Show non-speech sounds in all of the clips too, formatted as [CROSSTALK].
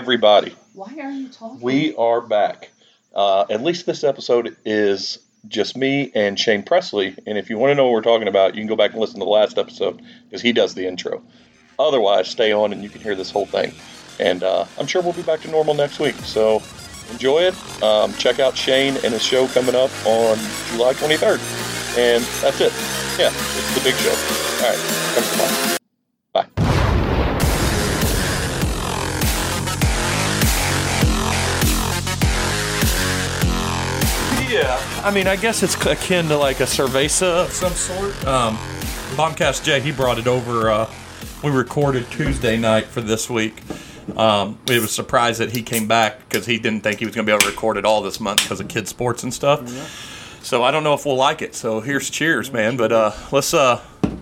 everybody. Why are you talking? We are back. Uh, at least this episode is just me and Shane Presley. And if you want to know what we're talking about, you can go back and listen to the last episode because he does the intro. Otherwise, stay on and you can hear this whole thing. And uh, I'm sure we'll be back to normal next week. So enjoy it. Um, check out Shane and his show coming up on July 23rd. And that's it. Yeah, it's the big show. All right, comes tomorrow. Bye. Yeah, I mean, I guess it's akin to like a cerveza of some sort. Um, Bombcast Jay, he brought it over. Uh, we recorded Tuesday night for this week. Um, it was surprised that he came back because he didn't think he was going to be able to record it all this month because of kids sports and stuff. So I don't know if we'll like it. So here's cheers, man. But uh, let's uh,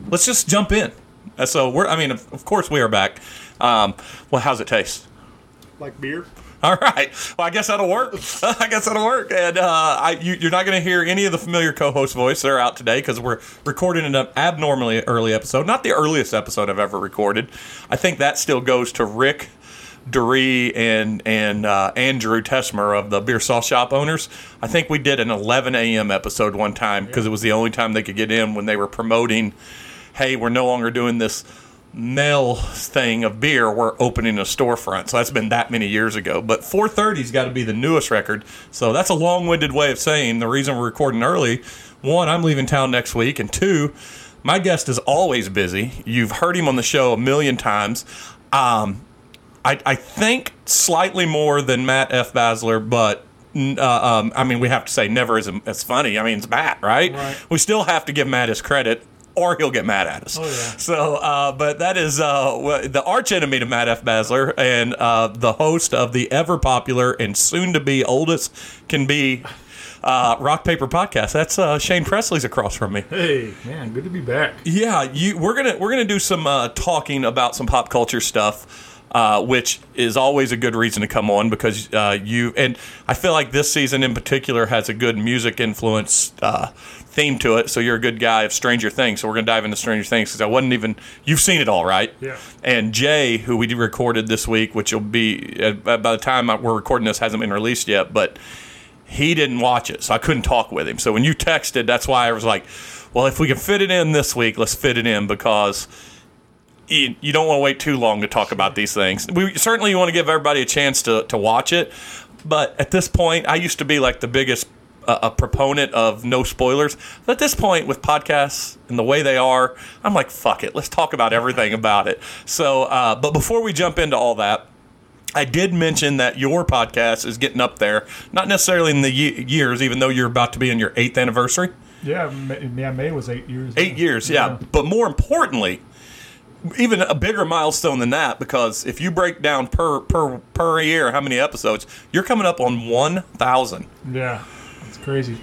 let's just jump in. Uh, so we're, I mean, of, of course we are back. Um, well, how's it taste? Like beer? [LAUGHS] All right. Well, I guess that'll work. [LAUGHS] I guess that'll work. And uh, I, you, you're not going to hear any of the familiar co-host voice that are out today because we're recording an abnormally early episode. Not the earliest episode I've ever recorded. I think that still goes to Rick Duree and and uh, Andrew Tesmer of the beer sauce shop owners. I think we did an 11 a.m. episode one time because it was the only time they could get in when they were promoting. Hey, we're no longer doing this mail thing of beer, we're opening a storefront. So that's been that many years ago. But 430's got to be the newest record. So that's a long winded way of saying the reason we're recording early. One, I'm leaving town next week. And two, my guest is always busy. You've heard him on the show a million times. Um, I, I think slightly more than Matt F. Basler, but uh, um, I mean, we have to say never as, as funny. I mean, it's Matt, right? Right. We still have to give Matt his credit, or he'll get mad at us. Oh, yeah. So, uh, but that is uh, the arch enemy to Matt F. Basler and uh, the host of the ever popular and soon to be oldest can be uh, Rock Paper Podcast. That's uh, Shane Presley's across from me. Hey, man, good to be back. Yeah, you. We're gonna we're gonna do some uh, talking about some pop culture stuff, uh, which is always a good reason to come on because uh, you and I feel like this season in particular has a good music influence uh, theme to it. So you're a good guy of Stranger Things. So we're gonna dive into Stranger Things because I wasn't even. You've seen it all, right? Yeah. And Jay, who we recorded this week, which will be uh, by the time we're recording this, hasn't been released yet, but he didn't watch it, so I couldn't talk with him. So when you texted, that's why I was like, well, if we can fit it in this week, let's fit it in because you, you don't want to wait too long to talk about these things. We certainly want to give everybody a chance to, to watch it, but at this point, I used to be like the biggest uh, a proponent of no spoilers. But at this point, with podcasts and the way they are, I'm like, fuck it, let's talk about everything about it. So, uh, but before we jump into all that. I did mention that your podcast is getting up there, not necessarily in the ye- years, even though you're about to be in your eighth anniversary. Yeah, May, yeah, May was eight years. Eight years, yeah. But more importantly, even a bigger milestone than that, because if you break down per per per year how many episodes, you're coming up on one thousand, Yeah, it's crazy.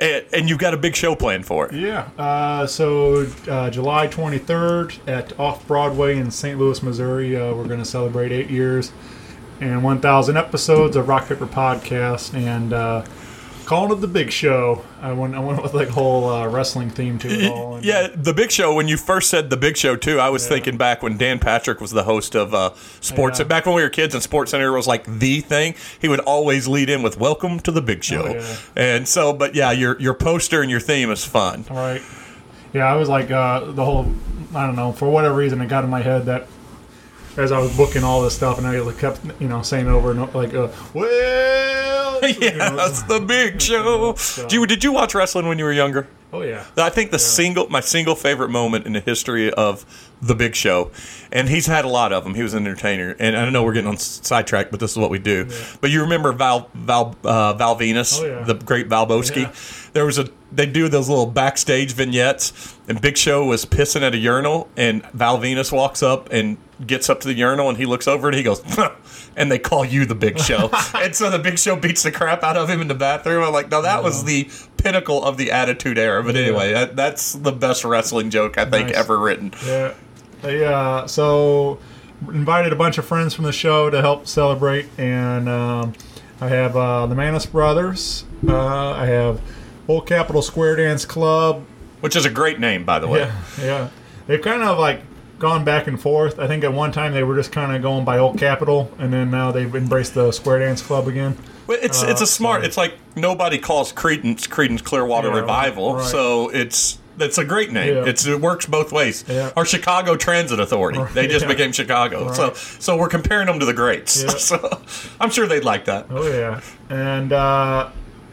and, and you've got a big show planned for it. Yeah, uh, so uh, July 23rd at Off Broadway in St. Louis, Missouri, uh, we're going to celebrate eight years and 1,000 episodes of Rock Paper Podcast and uh, calling it the Big Show. I went, I went with like whole uh, wrestling theme to it all. and- Yeah, the Big Show. When you first said the Big Show, too, I was thinking back when Dan Patrick was the host of uh, Sports. Yeah. Back when we were kids and Sports Center was like the thing. He would always lead in with "Welcome to the Big Show," Oh, yeah. and so. But yeah, your your poster and your theme is fun. All right. Yeah, I was like uh, the whole. I don't know. For whatever reason, it got in my head that as I was booking all this stuff, and I kept you know saying over and over like, uh, "Well, [LAUGHS] you yeah, know, that's the Big [LAUGHS] Show. So- Did you, did you watch wrestling when you were younger? oh yeah, I think the single my single favorite moment in the history of the Big Show, and he's had a lot of them. He was an entertainer, and I know we're getting on sidetrack, but this is what we do. But you remember Val Val uh, Val Venis, Oh, yeah. the great Valbowski. Yeah. There was a they do those little backstage vignettes, and Big Show was pissing at a urinal, and Val Venis walks up and gets up to the urinal, and he looks over and he goes. And they call you the Big Show, [LAUGHS] and so the Big Show beats the crap out of him in the bathroom. I'm like, no, that was the pinnacle of the Attitude Era. But anyway, that, that's the best wrestling joke I think Nice. ever written. yeah, they, uh, so invited a bunch of friends from the show to help celebrate, and um, I have uh, the Manis Brothers. Uh, I have Old Capitol Square Dance Club. Which is a great name, by the way. Yeah, yeah. They've kind of like gone back and forth. I think at one time they were just kind of going by Old Capitol, and then now they've embraced the Square Dance Club again. Well, it's it's a Uh, smart. so- It's like nobody calls Creedence Creedence Clearwater Yeah, Revival, right. so it's it's a great name. Yeah. It's it works both ways. Yeah. Or Chicago Transit Authority. They just [LAUGHS] Yeah. became Chicago, so Right. so we're comparing them to the greats. [LAUGHS] So I'm sure they'd like that. Oh yeah, and uh,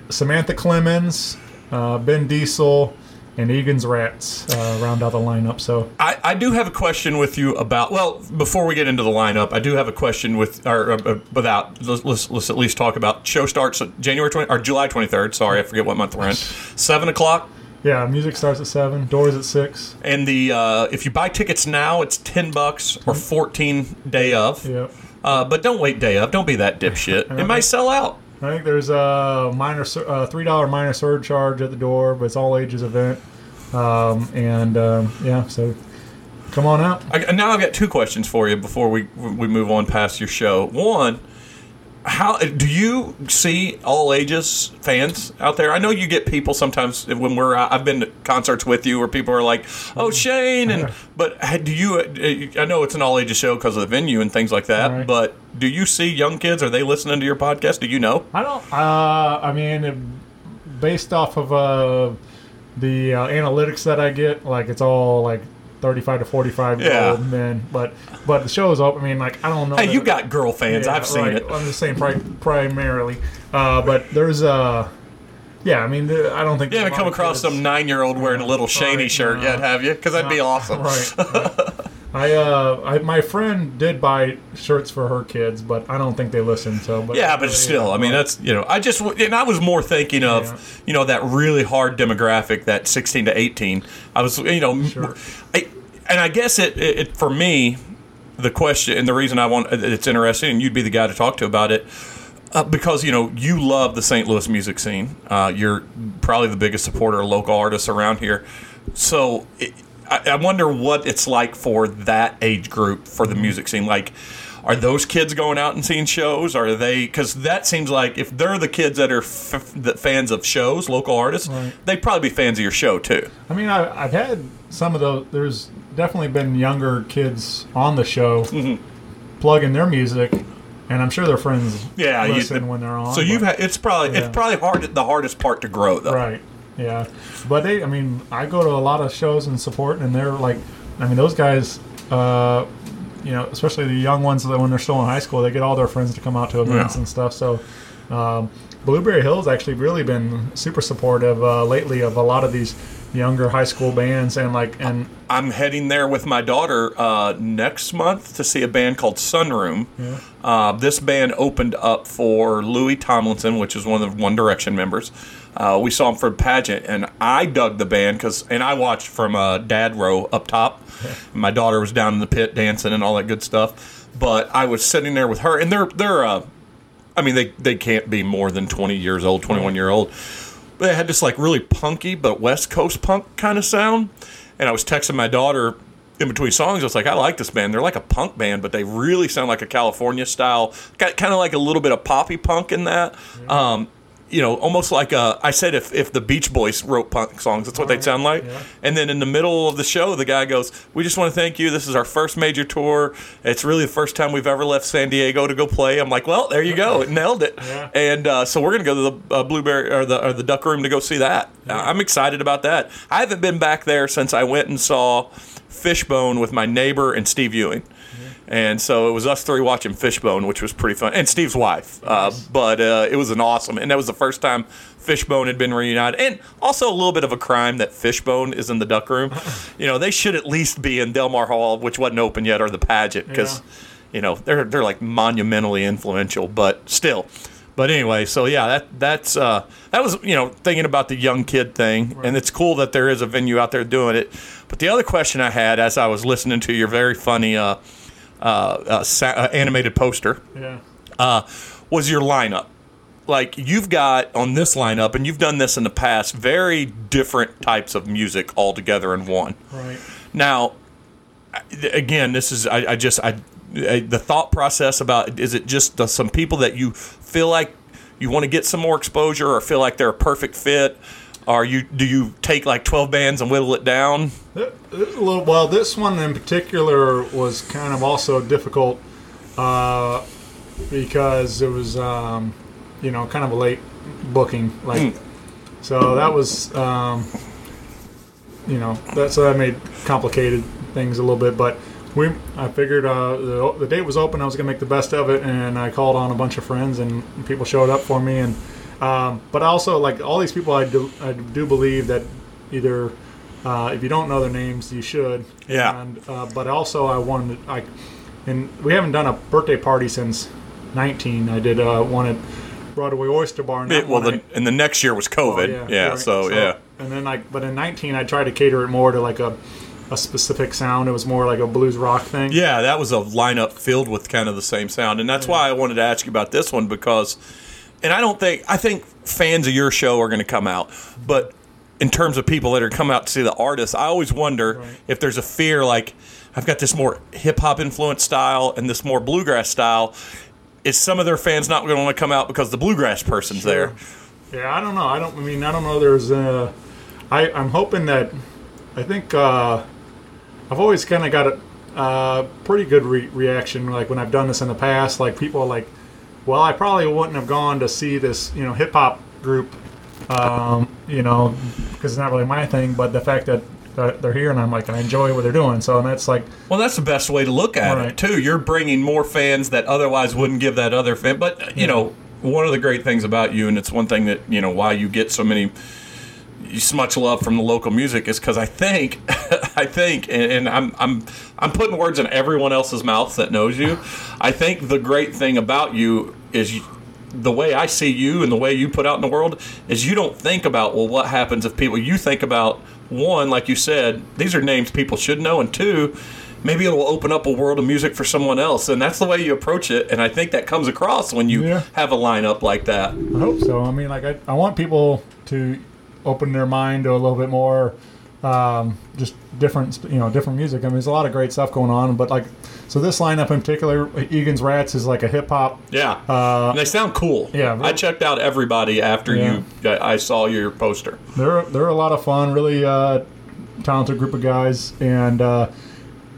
Samantha Clemens, uh, Ben Diesel, and Egan's Rats uh, round out the lineup. So I, I do have a question with you about. Well, before we get into the lineup, I do have a question with or uh, without. Let's, let's, let's at least talk about show starts January twenty or July twenty third. Sorry, I forget what month we're in. Seven o'clock. yeah, music starts at seven, doors at six. And the uh, if you buy tickets now, it's ten bucks or fourteen day of. Yep. Uh, but don't wait day of. Don't be that [LAUGHS] dipshit. It might sell out. I think there's a minor three dollar minor surcharge at the door, but it's all ages event. Um, and um, yeah, so come on out. I, now I've got two questions for you before we we move on past your show. One, how do you see all ages fans out there? I know you get people sometimes when we're I've been to concerts with you where people are like, "Oh, Shane," and [LAUGHS] but do you? uh, I know it's an all ages show because of the venue and things like that. Right. But do you see young kids? Are they listening to your podcast? Do you know? I don't. Uh, I mean, based off of uh, the uh, analytics that I get, like it's all like thirty-five to forty-five year Yeah. old men. But but the show is open. I mean, like I don't know. Hey, that- you got girl fans. Yeah, I've seen right. it. I'm just saying pri- primarily. Uh, but there's uh, yeah. I mean, there- I don't think You haven't come across kids- some nine-year-old wearing a little shiny Right, shirt no. yet, have you? Because that'd be awesome. Right. [LAUGHS] right. I uh, I, my friend did buy shirts for her kids, but I don't think they listen. So, but Yeah, but still, I mean, that's you know, I just and I was more thinking of Yeah. you know that really hard demographic, that sixteen to eighteen. I was you know, Sure. I, and I guess it, it, it for me, the question and the reason I want it's interesting, and you'd be the guy to talk to about it. Uh, because you know you love the St. Louis music scene, uh, you're probably the biggest supporter of local artists around here. So it, I, I wonder what it's like for that age group for the music scene. Like, are those kids going out and seeing shows? Are they? Because that seems like if they're the kids that are f- the fans of shows, local artists, Right. they'd probably be fans of your show too. I mean, I, I've had some of those. There's definitely been younger kids on the show Mm-hmm. plugging their music, and I'm sure their friends Yeah, you- listen when they're on. So you've had it's probably Yeah. it's probably hard the hardest part to grow though. right, yeah. But they, I mean, I go to a lot of shows and support, and they're like, I mean, those guys. Uh, you know, especially the young ones that when they're still in high school, they get all their friends to come out to events Yeah. and stuff. So, um, Blueberry Hill's actually really been super supportive uh, lately of a lot of these younger high school bands and like and I'm heading there with my daughter uh, next month to see a band called Sunroom. Uh, this band opened up for Louis Tomlinson, which is one of the One Direction members. Uh, we saw him for pageant, and I dug the band because, and I watched from uh, dad row up top. [LAUGHS] my daughter was down in the pit dancing and all that good stuff. But I was sitting there with her, and they're they're. Uh, I mean, they they can't be more than 20 years old, 21 year old. They had this like really punky but West Coast punk kind of sound. And I was texting my daughter in between songs. I was like, I like this band. They're like a punk band, but they really sound like a California style, got kind of like a little bit of poppy punk in that. Um, you know, almost like a, I said if, if the Beach Boys wrote punk songs, that's what they'd sound like. yeah. And then in the middle of the show, the guy goes, "We just want to thank you. This is our first major tour. It's really the first time we've ever left San Diego to go play." I'm like, "Well, there you go. It nailed it." Yeah. And uh, so we're gonna go to the uh, Blueberry or the or the Duck Room to go see that. I'm excited about that. I haven't been back there since I went and saw Fishbone with my neighbor and Steve Ewing. And so it was us three watching Fishbone, which was pretty fun, and Steve's wife. Uh, but uh, it was an awesome, and that was the first time Fishbone had been reunited, and also a little bit of a crime that Fishbone is in the duck room. [LAUGHS] you know, they should at least be in Delmar Hall, which wasn't open yet, or the pageant, because Yeah. you know they're they're like monumentally influential, but still. But anyway, so yeah, that that's uh, that was you know thinking about the young kid thing, and it's cool that there is a venue out there doing it. But the other question I had as I was listening to your very funny uh, sa- uh, animated poster yeah. uh, was your lineup. Like you've got on this lineup, and you've done this in the past, very different types of music all together in one. Right. Now, again, this is I, I just I, I the thought process about is it just the, some people that you feel like you want to get some more exposure or feel like they're a perfect fit, Are you do you take like twelve bands and whittle it down? It- it's a little, well, this one in particular was kind of also difficult uh, because it was, um, you know, kind of a late booking. Like, so that was, um, you know, that so that made complicated things a little bit. But we, I figured uh, the, the date was open. I was gonna make the best of it, and I called on a bunch of friends, and people showed up for me. And um, but also like all these people, I do, I do believe that either uh, if you don't know their names, you should. Yeah. And uh, but also I wanted I, and we haven't done a birthday party since 19. I did uh, one at Broadway Oyster Bar. and It, well, the, I- and the next year was COVID. Oh, yeah, right. so, yeah. And then like, but in 19, I tried to cater it more to like a, a specific sound. It was more like a blues rock thing. Yeah, that was a lineup filled with kind of the same sound, and that's why I wanted to ask you about this one because, and I don't think I think fans of your show are going to come out, but in terms of people that are come out to see the artist, I always wonder Right. if there's a fear like I've got this more hip hop influenced style and this more bluegrass style. Is some of their fans not going to want to come out because the bluegrass person's there? Yeah, I don't know. I don't. I mean, I don't know. There's. Uh, I I'm hoping that. I think. Uh, I've always kind of got a uh, pretty good re- reaction. Like when I've done this in the past, like people are like, "Well, I probably wouldn't have gone to see this, you know, hip hop group, um, you know, because it's not really my thing. But the fact that they're here and I'm like, I enjoy what they're doing. So and that's like, Well, that's the best way to look at it too. You're bringing more fans that otherwise wouldn't give that other fan. But you know, one of the great things about you, and it's one thing that you know why you get so many so much love from the local music is because I think, [LAUGHS] I think, and, and I'm I'm I'm putting words in everyone else's mouths that knows you. I think the great thing about you is. You, the way I see you and the way you put out in the world is you don't think about well what happens if people you think about one like you said these are names people should know and two maybe it will open up a world of music for someone else and that's the way you approach it and I think that comes across when you Yeah. have a lineup like that I hope so. I mean, like I, I want people to open their mind to a little bit more, um, just different, you know, different music. I mean, there's a lot of great stuff going on, but like, so this lineup in particular, Egan's Rats is like a hip hop. yeah Uh, and they sound cool yeah, I checked out everybody after Yeah. you I I saw your poster They're they're a lot of fun, really uh, talented group of guys, and uh,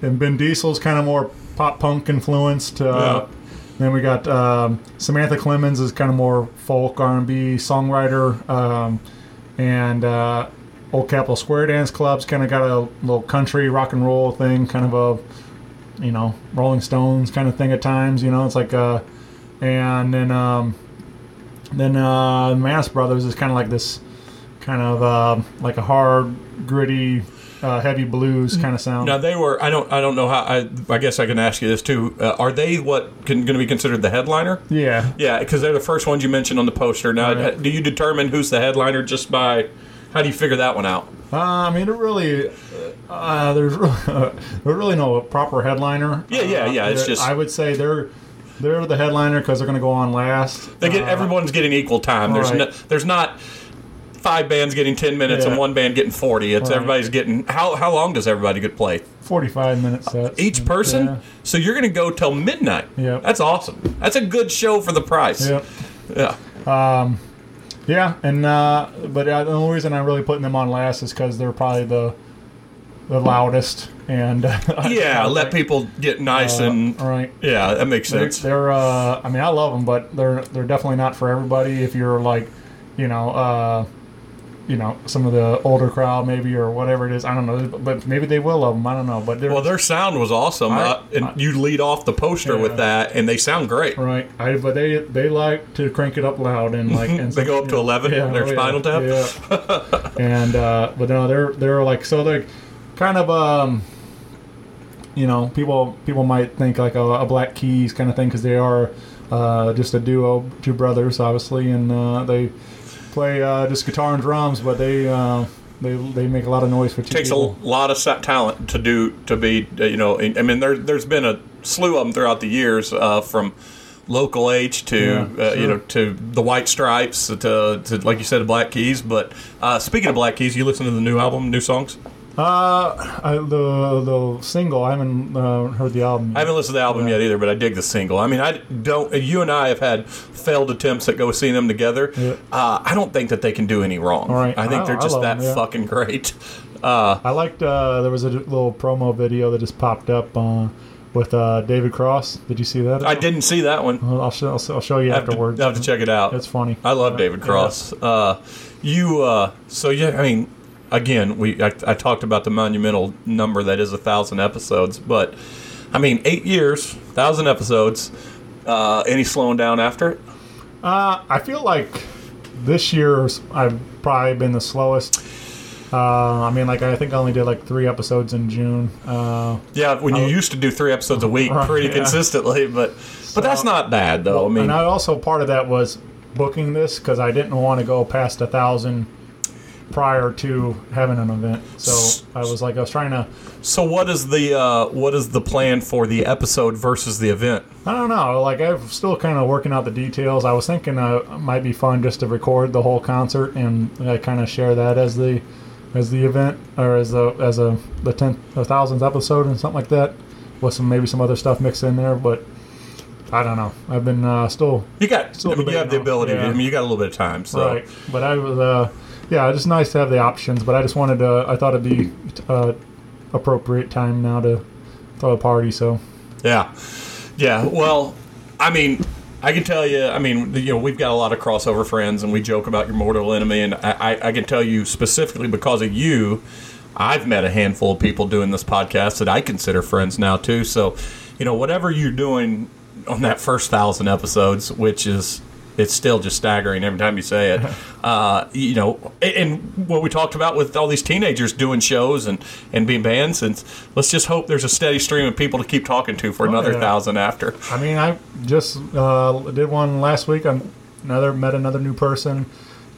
and Ben Diesel's kind of more pop punk influenced. Uh, Yeah. Then we got um, Samantha Clemens is kind of more folk R and B songwriter, um, and uh, Old Capitol Square Dance Club's kind of got a little country rock and roll thing, kind of a you know Rolling Stones kind of thing at times. You know, it's like uh, and then um, then uh, Mass Brothers is kind of like this kind of uh, like a hard, gritty, uh, heavy blues kind of sound. now they were I don't I don't know how I I guess I can ask you this too uh, are they what can going to be considered the headliner yeah, Yeah, because they're the first ones you mentioned on the poster. Now, Right. do you determine who's the headliner just by how do you figure that one out? uh, I mean, it really, uh, there's [LAUGHS] there's really no proper headliner. Yeah, yeah, yeah, it's Uh, just- I would say they're they're the headliner because they're going to go on last. They get Uh, everyone's getting equal time. There's right. no, there's not five bands getting ten minutes and one band getting forty. It's Right. everybody's getting how how long does everybody get play? 45 minutes sets. Each person. Yeah. So you're going to go till midnight. Yeah. that's awesome. That's a good show for the price. Yep. Yeah. Yeah, and uh, but uh, the only reason I'm really putting them on last is because they're probably the the loudest and [LAUGHS] Yeah, let people get nice and all right. yeah, that makes They're, sense. they're uh, I mean, I love them, but they're they're definitely not for everybody. If you're like, you know, uh, you know, some of the older crowd maybe or whatever it is. I don't know, but maybe they will love them. I don't know, but Well, their sound was awesome, I- uh, and you lead off the poster with that, and they sound great. right. I but they they like to crank it up loud and like [LAUGHS] and They go up to 11, their oh, Spinal Tap? Yeah. [LAUGHS] and uh, but no, they're they're like so they're kind of um. You know, people people might think like a, a Black Keys kind of thing because they are uh, just a duo, two brothers, obviously, and uh, they play uh, just guitar and drums, but they uh, they they make a lot of noise for two takes a lot of talent to do to be uh, you know I mean there there's been a slew of them throughout the years uh, from local H to Yeah, uh, you know to the White Stripes to, to like you said the Black Keys but uh, speaking of Black Keys you listen to the new album new songs Uh, I, the the single. I haven't uh, heard the album. I haven't listened to the album Yeah. yet either, but I dig the single. I mean, I don't. You and I have had failed attempts at go seeing them together. Yeah. Uh, I don't think that they can do any wrong. All right. I think I- they're just that them, yeah. fucking great. Uh, I liked. Uh, there was a little promo video that just popped up uh, with uh, David Cross. Did you see that? I didn't see that one. I'll show, I'll show you I to, afterwards. I have to check it out. It's funny. I love David Cross. Uh, you, uh, so yeah, I mean, again, we I, I talked about the monumental number that is a thousand episodes, but I mean, eight years, thousand episodes. Uh, any slowing down after it? Uh, I feel like this year I've probably been the slowest. Uh, I mean, like I think I only did like three episodes in June. Uh, Yeah, when you used to do three episodes a week pretty yeah. consistently, but but that's not bad though. I mean, and I also part of that was booking this because I didn't want to go past a thousand prior to having an event. So I was like, I was trying to. so what is the uh, what is the plan for the episode versus the event? I don't know. Like I'm still kind of working out the details. I was thinking uh, it might be fun just to record the whole concert and uh, kind of share that as the as the event or as a as a the tenth or thousandth episode and something like that with some maybe some other stuff mixed in there. But I don't know. I've been uh, still You got, Still I mean, you have the ability. to, yeah. I mean, you got a little bit of time. So right. But I was uh, yeah, it's nice to have the options. But I just wanted to. I thought it'd be uh, appropriate time now to throw a party. So Yeah, yeah. Well, I mean, I can tell you. I mean, you know, we've got a lot of crossover friends, and we joke about your mortal enemy. And I, I, I can tell you specifically because of you, I've met a handful of people doing this podcast that I consider friends now too. So, you know, whatever you're doing on that first thousand episodes, which is it's still just staggering every time you say it. [LAUGHS] Uh, you know, and- what we talked about with all these teenagers doing shows and, and being bands, and let's just hope there's a steady stream of people to keep talking to for another yeah. thousand after. I mean, I just uh, did one last week. I another met another new person.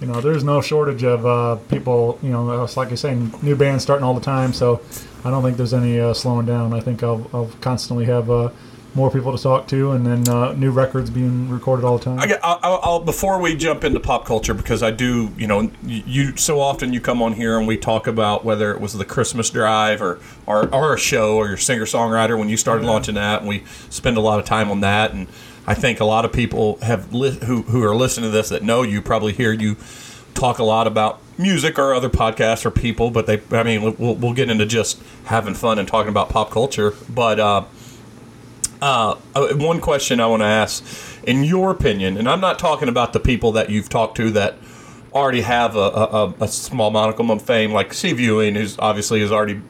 You know, there's no shortage of uh, people. You know, it's like you're saying, new bands starting all the time. So I don't think there's any uh, slowing down. I think I'll, I'll constantly have uh, more people to talk to, and then uh, new records being recorded all the time. I I'll, I'll, before we jump into pop culture, because I do, you know, you, so often you come on here and we talk about whether it was the Christmas drive or our, or a show or your singer songwriter when you started launching that, and we spend a lot of time on that. And I think a lot of people have li- who who are listening to this that know you probably hear you talk a lot about music or other podcasts or people, but they, I mean, we'll, we'll get into just having fun and talking about pop culture, but. uh uh, one question I want to ask, in your opinion, and I'm not talking about the people that you've talked to that already have a, a, a- small modicum of fame, like Steve Ewing, who's obviously has already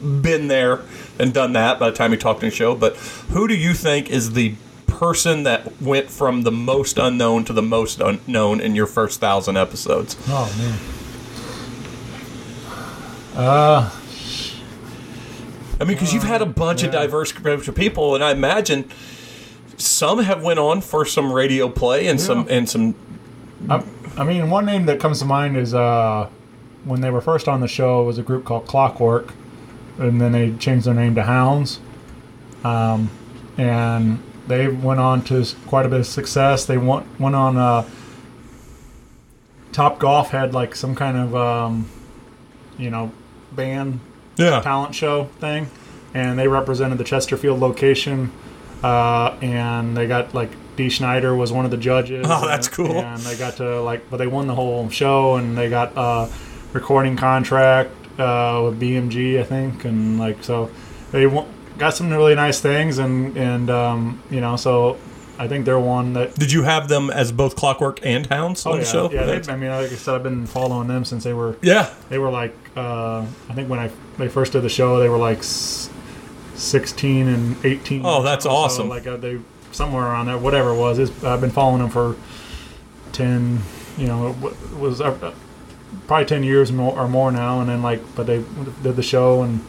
been there and done that by the time he talked in the show. But who do you think is the person that went from the most unknown to the most unknown in your first thousand episodes? oh man. Uh, I mean, because you've had a bunch of diverse groups of people, and I imagine some have went on for some radio play and some and some I, I mean, one name that comes to mind is uh, when they were first on the show was a group called Clockwork, and then they changed their name to Hounds. Um, and they went on to quite a bit of success. They went went on. Uh, Top Golf had like some kind of um, you know band yeah. talent show thing, and they represented the Chesterfield location. Uh, and they got like Dee Snider was one of the judges. Oh, that's and- cool. And they got to like, but they won the whole show, and they got a recording contract uh, with BMG, I think, and like so they won, got some really nice things, and and um, you know, so I think they're one that. Did you have them as both Clockwork and Hounds on Oh the show? yeah. They, I mean, like I said, I've been following them since they were yeah. they were like uh, I think when I they first did the show they were like 16 and 18 Oh, that's So, awesome. like uh, they somewhere around there whatever it was I've been following them for 10 you know it was uh, probably 10 years more, or more now and then like but they did the show and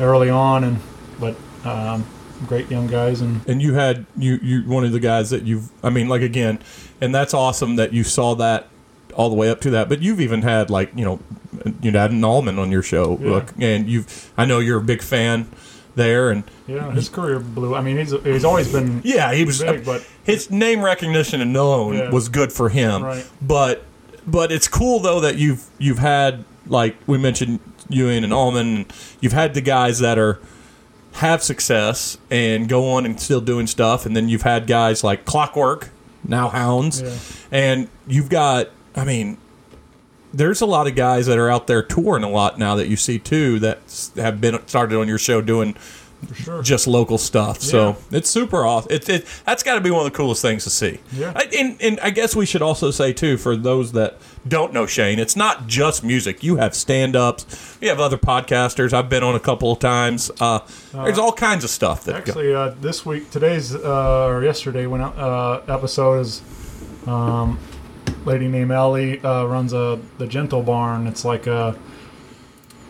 early on and but um, great young guys and And you had you you one of the guys that you've I mean like again, and that's awesome that you saw that all the way up to that. But you've even had like you know you had an Allman on your show, Yeah. look, and you've I know you're a big fan there, and yeah his career blew I mean he's he's always been yeah, he was Big, but- his name recognition and known Yeah. was good for him, Right. but but it's cool though that you've you've had like we mentioned Ewing and Allman. You've had the guys that are have success and go on and still doing stuff, and then you've had guys like Clockwork, now Hounds, Yeah. and you've got. I mean, there's a lot of guys that are out there touring a lot now that you see too that have been started on your show doing For sure. just local stuff. So it's super awesome. It, it that's got to be one of the coolest things to see. Yeah. I, and and I guess we should also say too for those that don't know Shane, it's not just music. You have stand ups. You have other podcasters. I've been on a couple of times. Uh, there's all kinds of stuff that. Actually, uh, this week, today's uh, or yesterday, when uh, episode is, um, lady named Ellie uh, runs a the Gentle Barn. It's like a,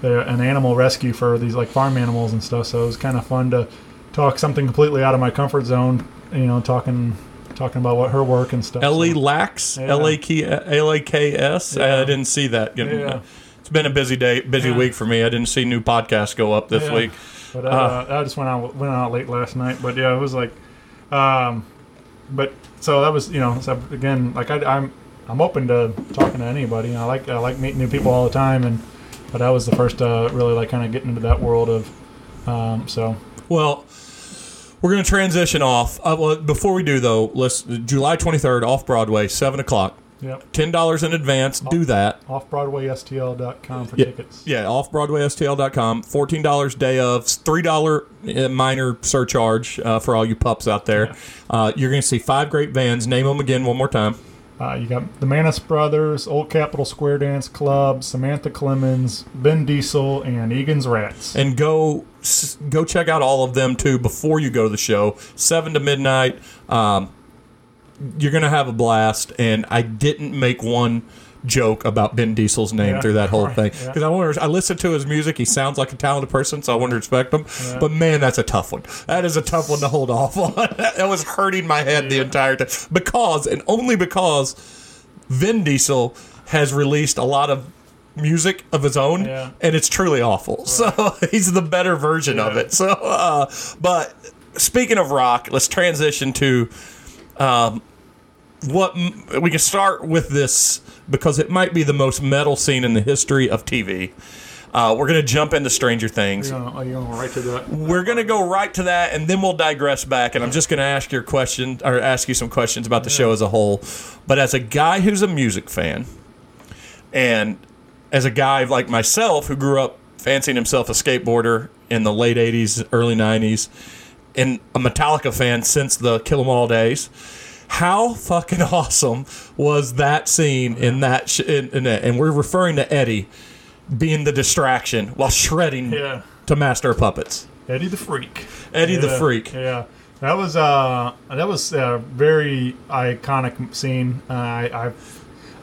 they're an animal rescue for these like farm animals and stuff. So it was kind of fun to talk something completely out of my comfort zone. You know, talking talking about what her work and stuff. Ellie So, Laks, L A K L A K S. I didn't see that. You know, Yeah. It's been a busy day, busy Yeah. week for me. I didn't see new podcasts go up this Yeah. week. But uh, I just went out went out late last night. But yeah, it was like, um, but so that was you know so again like I, I'm I'm open to talking to anybody. I like I like meeting new people all the time, and but that was the first uh, really like kind of getting into that world of um, so Well, we're going to transition off. Uh, well, before we do, though, let's July 23rd, off Broadway, 7 o'clock. yep $10 in advance. Do that. off BroadwaySTL.com for Yeah. tickets. Yeah, off BroadwaySTL.com. $14 day of, $3 uh, minor surcharge uh, for all you pups out there. Uh, you're going to see five great bands. Name them again one more time. Uh, you got the Manis Brothers, Old Capitol Square Dance Club, Samantha Clemens, Ben Diesel, and Egan's Rats. and go go check out all of them too before you go to the show seven to midnight um, you're gonna have a blast and i didn't make one joke about ben diesel's name Yeah. through that whole [LAUGHS] Right. thing Yeah. because i wanted i listened to his music he sounds like a talented person so i wanted to respect him but man that's a tough one that is a tough one to hold off on [LAUGHS] that was hurting my head the entire time because and only because vin diesel has released a lot of music of his own Yeah. and it's truly awful. [LAUGHS] So he's the better version of it. So, uh, but speaking of rock, let's transition to um, what we can start with this because it might be the most metal scene in the history of TV. Uh, we're going to jump into Stranger Things. You're you going right to that? We're going to go right to that, and then we'll digress back. And I'm just going to ask your question or ask you some questions about the show as a whole. But as a guy who's a music fan, and as a guy like myself who grew up fancying himself a skateboarder in the late 80s, early 90s, and a Metallica fan since the Kill 'Em All days. How fucking [LAUGHS] awesome was that scene in that? Sh- in, in that? And we're referring to Eddie being the distraction while shredding Yeah. to Master Puppets. Eddie the Freak. Eddie the Freak. Yeah, that was uh that was a very iconic scene. Uh, I,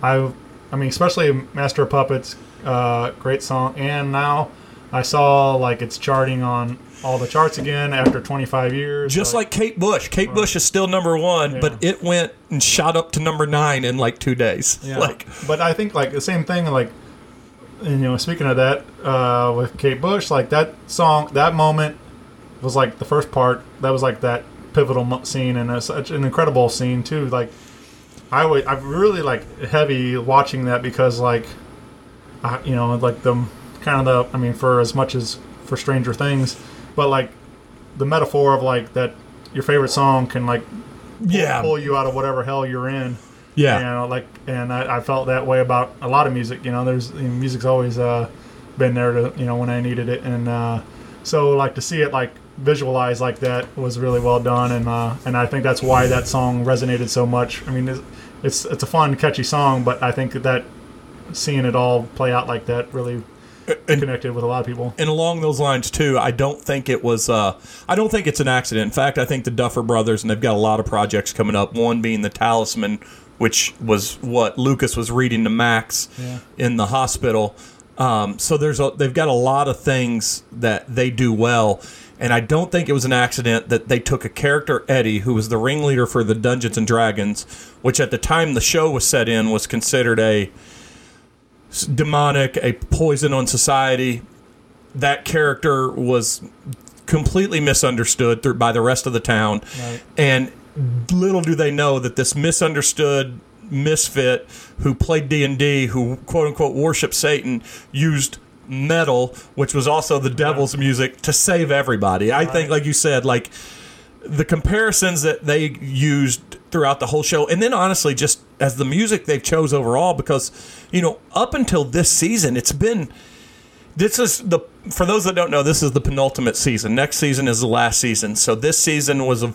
I, I, I mean, especially Master Puppets, uh, great song. And now I saw like it's charting on all the charts again after 25 years. Just like Kate Bush. Kate Bush is still number one, but it went and shot up to number nine in like two days. Yeah. [LAUGHS] Like, but I think like the same thing. Like, and, you know, speaking of that, uh, with Kate Bush, like that song, that moment was like the first part. That was like that pivotal mo- scene, and it's such an incredible scene too. Like, I would, I'm really like heavy watching that because like, I, you know, like the kind of the, I mean, for as much as for Stranger Things, but like the metaphor of like that your favorite song can like yeah, pull you out of whatever hell you're in. yeah. You know, like, and I, I felt that way about a lot of music. You know, there's you know, music's always uh, been there to you know when I needed it, and uh, so like to see it like visualized like that was really well done, and uh, and I think that's why that song resonated so much. I mean, it's it's, it's a fun, catchy song, but I think that seeing it all play out like that really connected with a lot of people. and along those lines too, I don't think it was. Uh, I don't think it's an accident. In fact, I think the Duffer Brothers and they've got a lot of projects coming up. One being the Talisman, which was what Lucas was reading to Max Yeah. in the hospital. Um, so there's a, they've got a lot of things that they do well. And I don't think it was an accident that they took a character Eddie, who was the ringleader for the Dungeons and Dragons, which at the time the show was set in was considered a demonic, a poison on society. That character was completely misunderstood through, by the rest of the town, Right. and little do they know that this misunderstood misfit who played D&D who quote unquote worshiped Satan used metal which was also the devil's music to save everybody. I think like you said like the comparisons that they used throughout the whole show and then honestly just as the music they've chose overall because you know up until this season it's been this is the for those that don't know this is the penultimate season. Next season is the last season. So this season was a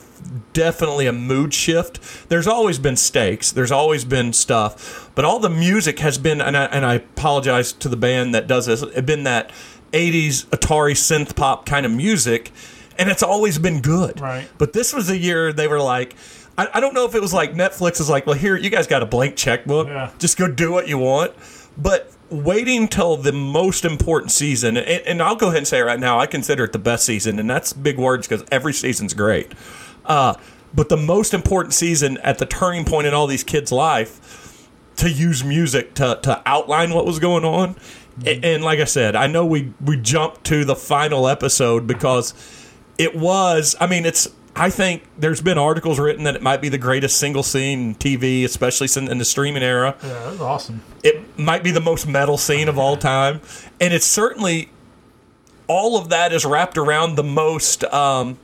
definitely a mood shift. There's always been stakes. There's always been stuff. But all the music has been and I, and I apologize to the band that does this it's been that 80s atari synth pop kind of music and it's always been good. Right. but this was a year they were like I, I don't know if it was like netflix is like well here you guys got a blank checkbook. Yeah. just go do what you want. But waiting till the most important season and, and i'll go ahead and say it right now i consider it the best season and that's big words because every season's great. Uh, but the most important season at the turning point in all these kids life to use music to, to outline what was going on. A- and, like i said i know we we jumped to the final episode because it was i mean it's I think there's been articles written that it might be the greatest single scene in TV, especially in the streaming era. Yeah, that was awesome. it might be the most metal scene of all time. And it's certainly all of that is wrapped around the most um,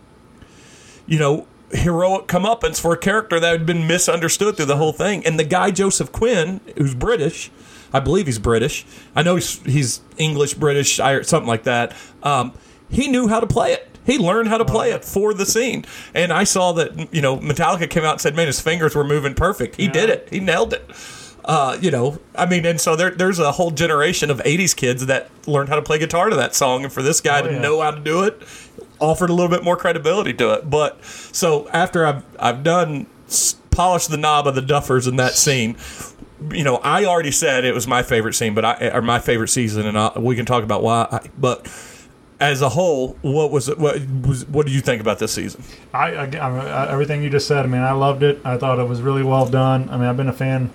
you know heroic comeuppance for a character that had been misunderstood through the whole thing. And the guy joseph quinn who's british i believe he's british. I know he's, he's english british something like that. Um, he knew how to play it he learned how to play it for the scene and i saw that you know metallica came out and said man his fingers were moving perfect he did it he nailed it uh, you know, I mean, and so there, there's a whole generation of '80s kids that learned how to play guitar to that song, and for this guy to yeah. know how to do it, offered a little bit more credibility to it. But so after I've I've done polished the knob of the duffers in that scene, you know, I already said it was my favorite scene, but I or my favorite season, and I, we can talk about why. I, but as a whole, what was it? What was? What do you think about this season? I, I, I everything you just said. I mean, I loved it. I thought it was really well done. I mean, I've been a fan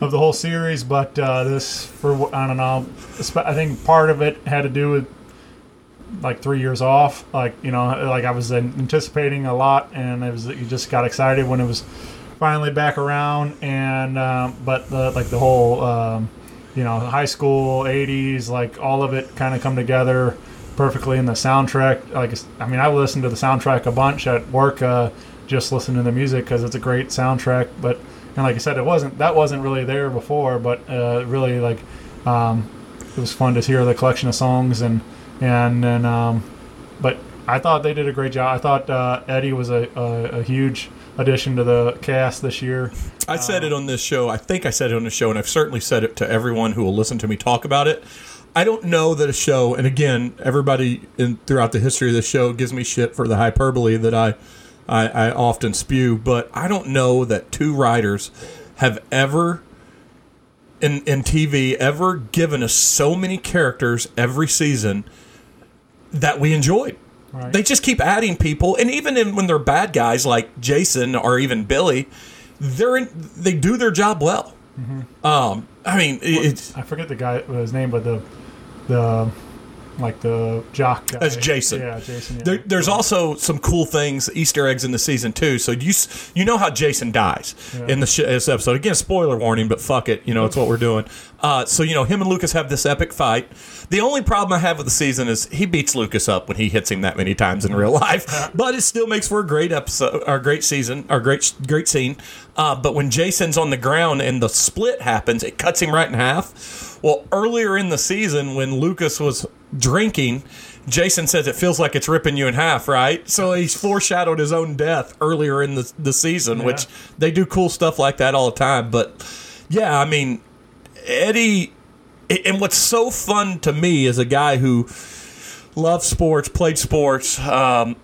of the whole series, but uh, this for I don't know. I think part of it had to do with like three years off. Like you know, like I was anticipating a lot, and it was you just got excited when it was finally back around. And um, but the like the whole um, you know high school '80s, like all of it kind of come together perfectly in the soundtrack. Like I mean, I listened to the soundtrack a bunch at work, uh, just listening to the music because it's a great soundtrack. But and like I said, it wasn't that wasn't really there before, but uh, really like um, it was fun to hear the collection of songs and and and um, but I thought they did a great job. I thought uh, Eddie was a, a, a huge addition to the cast this year. I said it on this show. I think I said it on the show, and I've certainly said it to everyone who will listen to me talk about it. I don't know that a show, and again, everybody in throughout the history of the show gives me shit for the hyperbole that I, I, I often spew, but I don't know that two writers have ever in in TV ever given us so many characters every season that we enjoyed. Right. They just keep adding people, and even in, when they're bad guys like Jason or even Billy, they're in, they do their job well. Um, I mean, I forget the guy his name, but the the like the jock guy. That's Jason. Yeah, Jason. Yeah. there, there's also some cool things, Easter eggs in the season too. So you you know how Jason dies in the sh- this episode. Again, spoiler warning, but fuck it, you know it's what we're doing. Uh, so you know him and Lucas have this epic fight. The only problem I have with the season is he beats Lucas up when he hits him that many times in real life. [LAUGHS] but it still makes for a great episode, our great season, our great great scene. Uh, but when Jason's on the ground and the split happens, it cuts him right in half. Well, earlier in the season when Lucas was drinking, Jason says it feels like it's ripping you in half, right? So he's foreshadowed his own death earlier in the, the season, which they do cool stuff like that all the time. But yeah, I mean, Eddie, and what's so fun to me is a guy who loves sports, played sports, um,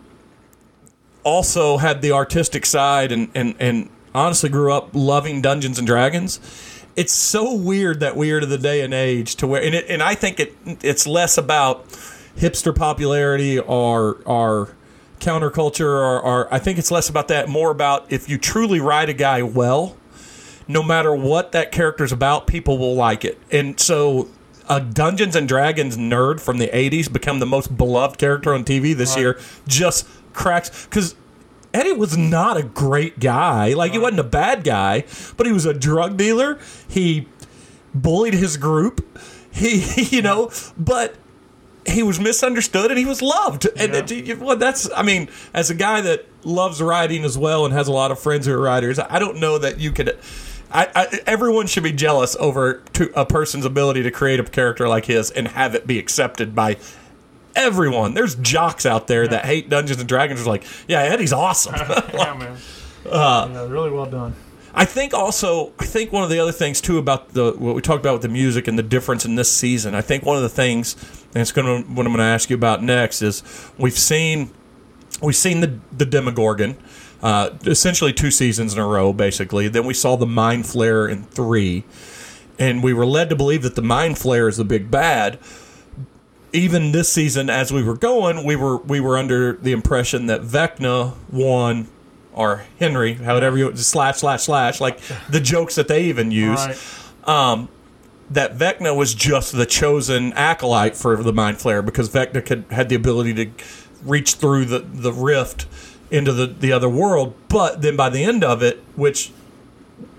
also had the artistic side, and, and, and honestly grew up loving Dungeons and Dragons. It's so weird that we are to the day and age to where, and, it, and I think it it's less about hipster popularity or or counterculture or, or I think it's less about that, more about if you truly write a guy well, no matter what that character's about, people will like it. And so a Dungeons and Dragons nerd from the 80s become the most beloved character on TV this year just cracks cuz Eddie was not a great guy. Like he wasn't a bad guy, but he was a drug dealer. He bullied his group. He, [LAUGHS] you know, but he was misunderstood and he was loved. And Yeah. well, that's, I mean, as a guy that loves writing as well and has a lot of friends who are writers, I don't know that you could. I, I, everyone should be jealous over to a person's ability to create a character like his and have it be accepted by everyone. There's jocks out there that hate Dungeons and Dragons. Are like, yeah, Eddie's awesome. [LAUGHS] yeah, man. Uh, yeah, really well done. I think also, I think one of the other things too about the what we talked about with the music and the difference in this season. I think one of the things, and it's going to what I'm going to ask you about next is we've seen we've seen the the Demogorgon, uh, essentially two seasons in a row, basically. Then we saw the Mind Flayer in three, and we were led to believe that the Mind Flayer is the big bad. Even this season, as we were going, we were we were under the impression that Vecna One or Henry, however you slash slash slash, like the jokes that they even use Right. Um, that Vecna was just the chosen acolyte for the Mind Flayer because Vecna could, had the ability to reach through the, the rift into the, the other world. But then by the end of it, which,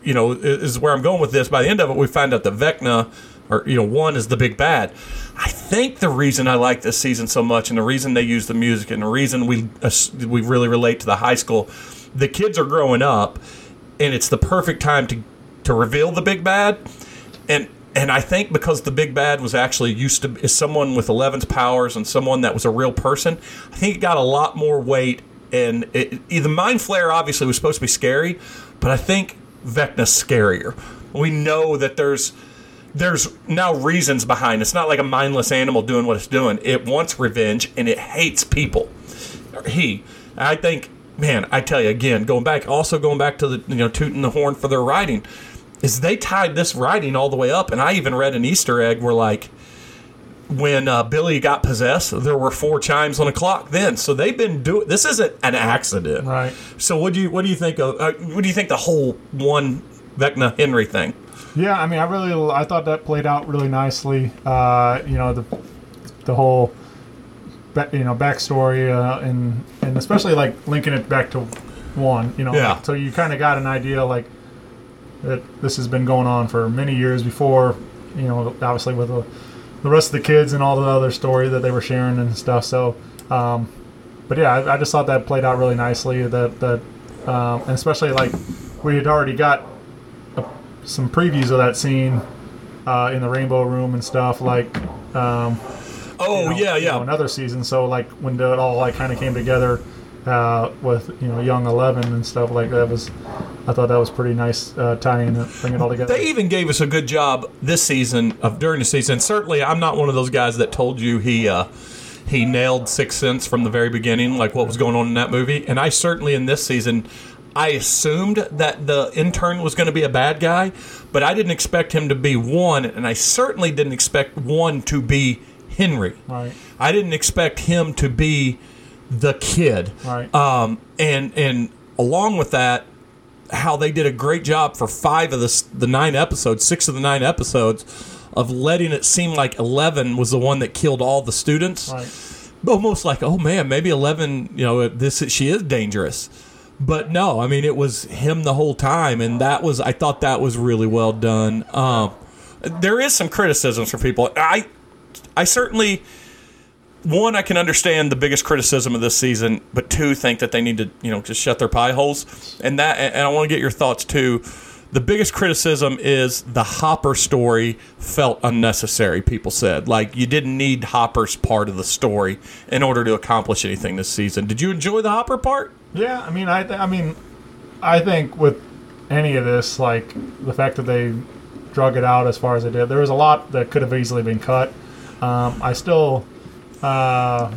you know, is where I'm going with this, by the end of it, we find out that Vecna, or, you know, one is the big bad. I think the reason I like this season so much and the reason they use the music and the reason we, uh, we really relate to the high school, the kids are growing up and it's the perfect time to, to reveal the big bad and and I think because the big bad was actually used to is someone with Eleven's powers and someone that was a real person, I think it got a lot more weight. And it, the Mind Flayer obviously was supposed to be scary, but I think Vecna's scarier. We know that there's there's now reasons behind. It's not like a mindless animal doing what it's doing. It wants revenge and it hates people. He, I think, man, I tell you again, going back, also going back to the you know tooting the horn for their writing is they tied this writing all the way up, and I even read an Easter egg where like when uh, Billy got possessed, there were four chimes on a clock then. So they've been doing this isn't an accident, Right. So what do you what do you think of uh, what do you think the whole one Vecna Henry thing? Yeah, I mean, I really, I thought that played out really nicely. Uh, you know, the the whole, you know, backstory, uh, and and especially like linking it back to one. You know, Yeah. so you kind of got an idea like that this has been going on for many years before. You know, obviously with the, the rest of the kids and all the other story that they were sharing and stuff. So, um, but yeah, I, I just thought that played out really nicely. That that, um, and especially like we had already got some previews of that scene uh, in the Rainbow Room and stuff. Like, um, Oh you know, yeah, you yeah. know, another season. So like when it all like kind of came together uh, with you know Young Eleven and stuff like that was, I thought that was pretty nice uh, tying it, bring it all together. They even gave us a good job this season of during the season. Certainly, I'm not one of those guys that told you he uh, he nailed Sixth Sense from the very beginning, like what was going on in that movie. And I certainly in this season, I assumed that the intern was going to be a bad guy, but I didn't expect him to be one, and I certainly didn't expect one to be Henry. Right. I didn't expect him to be the kid. Right. Um, and and along with that, how they did a great job for five of the the nine episodes, six of the nine episodes, of letting it seem like Eleven was the one that killed all the students. Right. Almost like, oh man, maybe Eleven, you know, this she is dangerous. But no, I mean it was him the whole time, and that was I thought that was really well done. Um, there is some criticisms for people. I I certainly one, I can understand the biggest criticism of this season, but two, think that they need to, you know, just shut their pie holes. And that, and I want to get your thoughts too. The biggest criticism is the Hopper story felt unnecessary. People said like you didn't need Hopper's part of the story in order to accomplish anything this season. Did you enjoy the Hopper part? Yeah, I mean, I, th- I mean, I think with any of this, like the fact that they drug it out as far as they did, there was a lot that could have easily been cut. Um, I still, uh,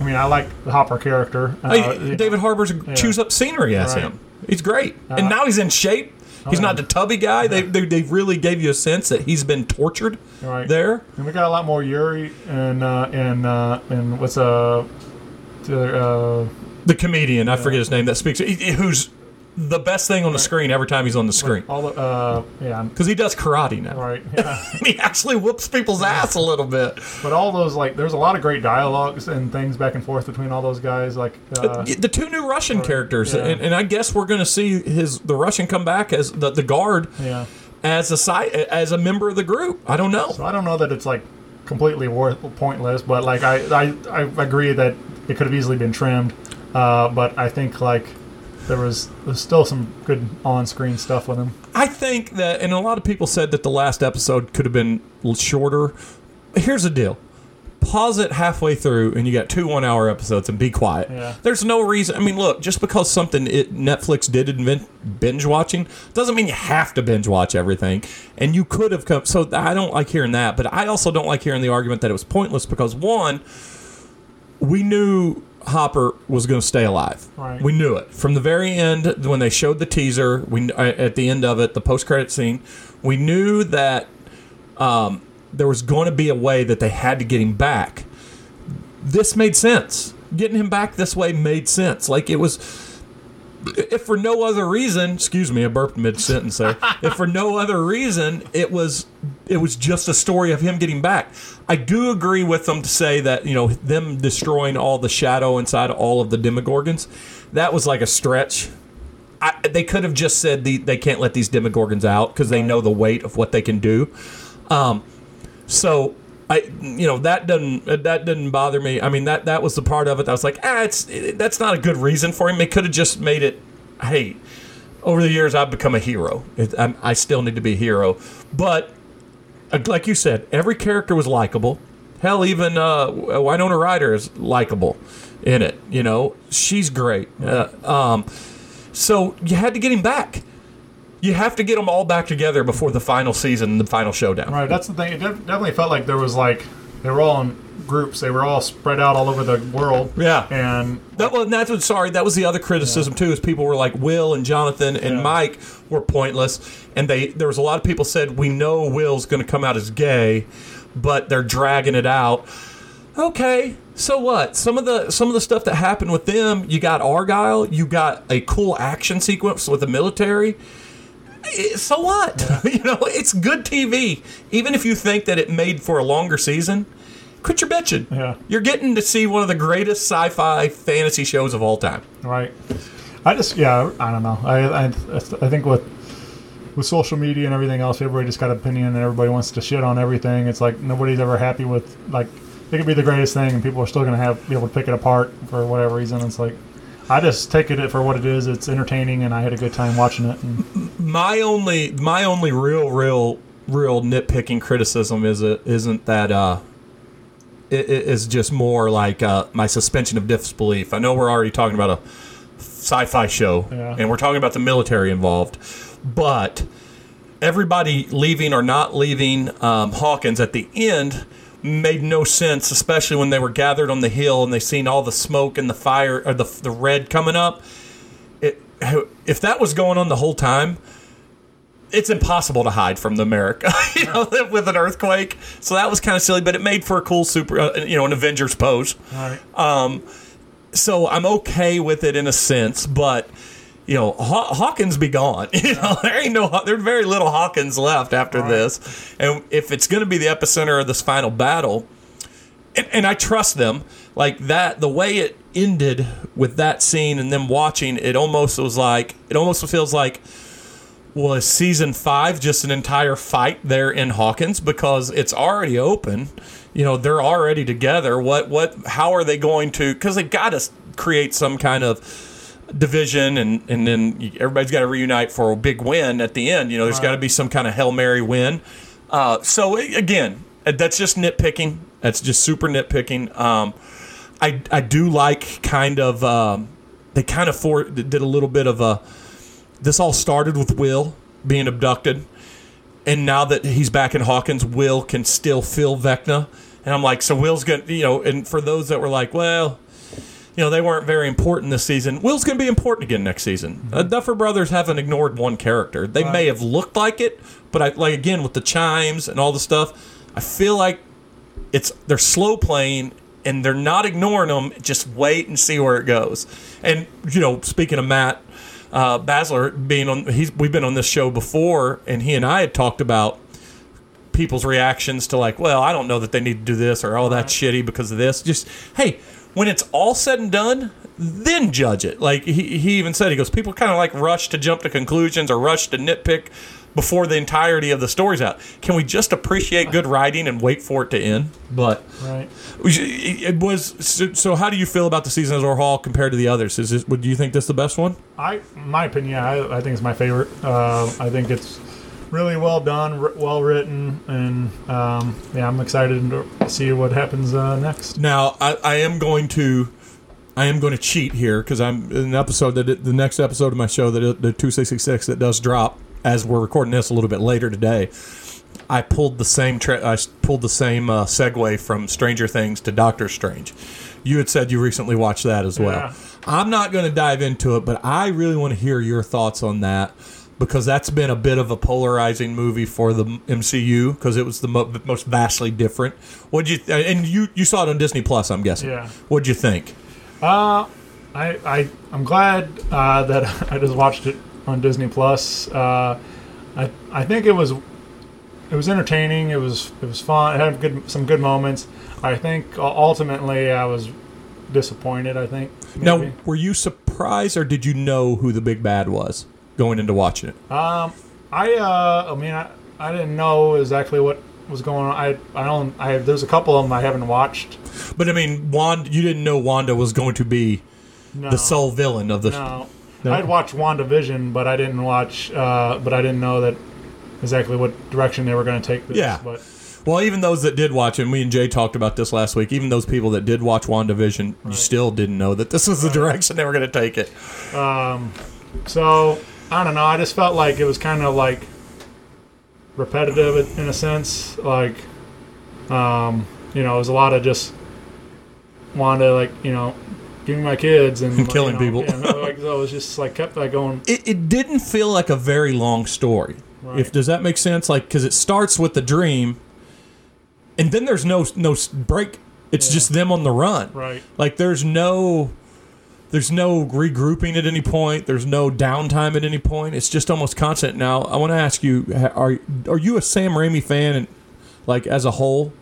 I mean, I like the Hopper character. Uh, Hey, David Harbour's chews up scenery as Right. him. He's great, and Uh, now he's in shape. He's yeah. not the tubby guy. They, they they really gave you a sense that he's been tortured Right. there. And we got a lot more Yuri and uh, and uh, and what's uh, the, uh the comedian I forget his name that speaks who's the best thing on the screen every time he's on the screen All the, uh, yeah, because he does karate now. right. [LAUGHS] Yeah. he actually whoops people's ass a little bit. but all those like, there's a lot of great dialogues and things back and forth between all those guys. Like, uh, the two new Russian characters, yeah. and, and I guess we're going to see his the Russian come back as the, the guard yeah. as a side as a member of the group. I don't know. So I don't know that it's like completely worth pointless, but like I I, I agree that it could have easily been trimmed. Uh, but I think like there was there's still some good on-screen stuff with him. I think that, and a lot of people said that the last episode could have been shorter. Here's the deal. Pause it halfway through, and you got two one-hour episodes, and be quiet. Yeah. There's no reason. I mean, look, just because something it, Netflix did invent binge watching doesn't mean you have to binge watch everything. And you could have come. So I don't like hearing that, but I also don't like hearing the argument that it was pointless because one, we knew Hopper was going to stay alive. Right. We knew it from the very end when they showed the teaser. We uh, at the end of it, the post-credit scene, we knew that um, there was going to be a way that they had to get him back. This made sense. Getting him back this way made sense. Like it was. If for no other reason, excuse me, I burped mid sentence there. if for no other reason, it was it was just a story of him getting back. I do agree with them to say that you know them destroying all the shadow inside of all of the Demogorgons, that was like a stretch. I, they could have just said the, they can't let these Demogorgons out because they know the weight of what they can do. Um, so I, you know, that doesn't that didn't bother me. I mean, that that was the part of it that I was like, ah, it's it, that's not a good reason for him. They could have just made it, hey, over the years I've become a hero. It, I still need to be a hero, but uh, like you said, every character was likable. Hell, even uh, Winona Ryder is likable in it. You know, she's great. Uh, um, so you had to get him back. You have to get them all back together before the final season, the final showdown. Right, that's the thing. It def- definitely felt like there was like they were all in groups. They were all spread out all over the world. Yeah. and That was that's what. Sorry, that was the other criticism too. Is people were like Will and Jonathan and Yeah. Mike were pointless, and they there was a lot of people said we know Will's going to come out as gay, but they're dragging it out. Okay, so what? Some of the some of the stuff that happened with them, you got Argyle, you got a cool action sequence with the military. Eh, So what? [LAUGHS] you know, it's good TV. Even if you think that it made for a longer season, quit your bitching. Yeah. You're getting to see one of the greatest sci-fi fantasy shows of all time. right. I just yeah, I don't know. I I, I think with with social media and everything else, everybody just got an opinion and everybody wants to shit on everything. It's like nobody's ever happy with like it could be the greatest thing and people are still gonna have be able to pick it apart for whatever reason. It's like I just take it for what it is. It's entertaining and I had a good time watching it. And My only my only real real real nitpicking criticism is it isn't that uh it, is just more like uh, my suspension of disbelief. I know we're already talking about a sci-fi show Yeah. and we're talking about the military involved, but everybody leaving or not leaving um, Hawkins at the end made no sense, especially when they were gathered on the hill and they seen all the smoke and the fire or the the red coming up. It, [LAUGHS] if that was going on the whole time, it's impossible to hide from the America, [LAUGHS] you know, [LAUGHS] with an earthquake. So that was kind of silly, but it made for a cool super, uh, you know, an Avengers pose. all right. So I'm okay with it in a sense, but you know, Haw- Hawkins be gone. [LAUGHS] You know, there ain't no, there's very little Hawkins left after Right. this, and if it's going to be the epicenter of this final battle, and, and I trust them like that. The way it ended with that scene and them watching, it almost was like it almost feels like was season five just an entire fight there in Hawkins because it's already open. You know, they're already together. What what how are they going to because they got to create some kind of division and and then everybody's got to reunite for a big win at the end. You know, there's got to be some kind of Hail Mary win. Uh, so again, that's just nitpicking. That's just super nitpicking. Um, I I do like kind of um, they kind of for did a little bit of a this all started with Will being abducted, and now that he's back in Hawkins, Will can still feel Vecna, and I'm like, so Will's gonna, you know, and for those that were like, well, you know, they weren't very important this season, Will's gonna be important again next season. Uh, Duffer Brothers haven't ignored one character. They may have looked like it, but I like again with the chimes and all the stuff, I feel like it's they're slow playing and they're not ignoring them. Just wait and see where it goes. And you know, speaking of Matt, uh, Basler being on. He's we've been on this show before, and he and I had talked about people's reactions to like, well, I don't know that they need to do this or oh, that's shitty because of this. Just hey, when it's all said and done, then judge it. Like he, he even said, he goes, people kind of like rush to jump to conclusions or rush to nitpick before the entirety of the story's out. Can we just appreciate good writing and wait for it to end? But Right. it was so, so. How do you feel about the season as a whole compared to the others? Is this, would you think this the best one? I, my opinion, yeah, I, I think it's my favorite. Uh, I think it's really well done, r- well written, and um, yeah, I'm excited to see what happens uh, next. Now, I, I am going to, I am going to cheat here because I'm in an episode that the next episode of my show that the two sixty six that does drop as we're recording this a little bit later today. I pulled the same tra- I pulled the same uh, segue from Stranger Things to Doctor Strange. You had said you recently watched that as well. Yeah. I'm not going to dive into it, but I really want to hear your thoughts on that because that's been a bit of a polarizing movie for the MCU because it was the mo- most vastly different. What'd you th- and you you saw it on Disney Plus? I'm guessing. Yeah. What'd you think? I, I I'm glad uh, [LAUGHS] that I just watched it on Disney Plus. Uh, I I think it was it was entertaining. It was it was fun. It had good some good moments. I think ultimately I was disappointed. I think. Now, were you surprised or did you know who the big bad was going into watching it? I uh I mean I, I didn't know exactly what was going on. I I don't I there's a couple of them I haven't watched. But I mean, Wanda, you didn't know Wanda was going to be No. the sole villain of the. No. No? I'd watched WandaVision, but I didn't watch uh but I didn't know that exactly what direction they were going to take this. Yeah. But Well, even those that did watch, and we and Jay talked about this last week. Even those people that did watch WandaVision, you still didn't know that this was the direction they were going to take it. So I don't know. I just felt like it was kind of like repetitive in a sense. Like, um, you know, it was a lot of just wanted to like you know, give me my kids and like, [LAUGHS] Killing you know, people. Yeah, like, so it was just like kept like going. It, it didn't feel like a very long story. Right. If does that make sense? Like because it starts with the dream, and then there's no no break. It's Yeah. just them on the run. Right. Like there's no there's no regrouping at any point. There's no downtime at any point. It's just almost constant. Now I want to ask you: Are are you a Sam Raimi fan, and like as a whole?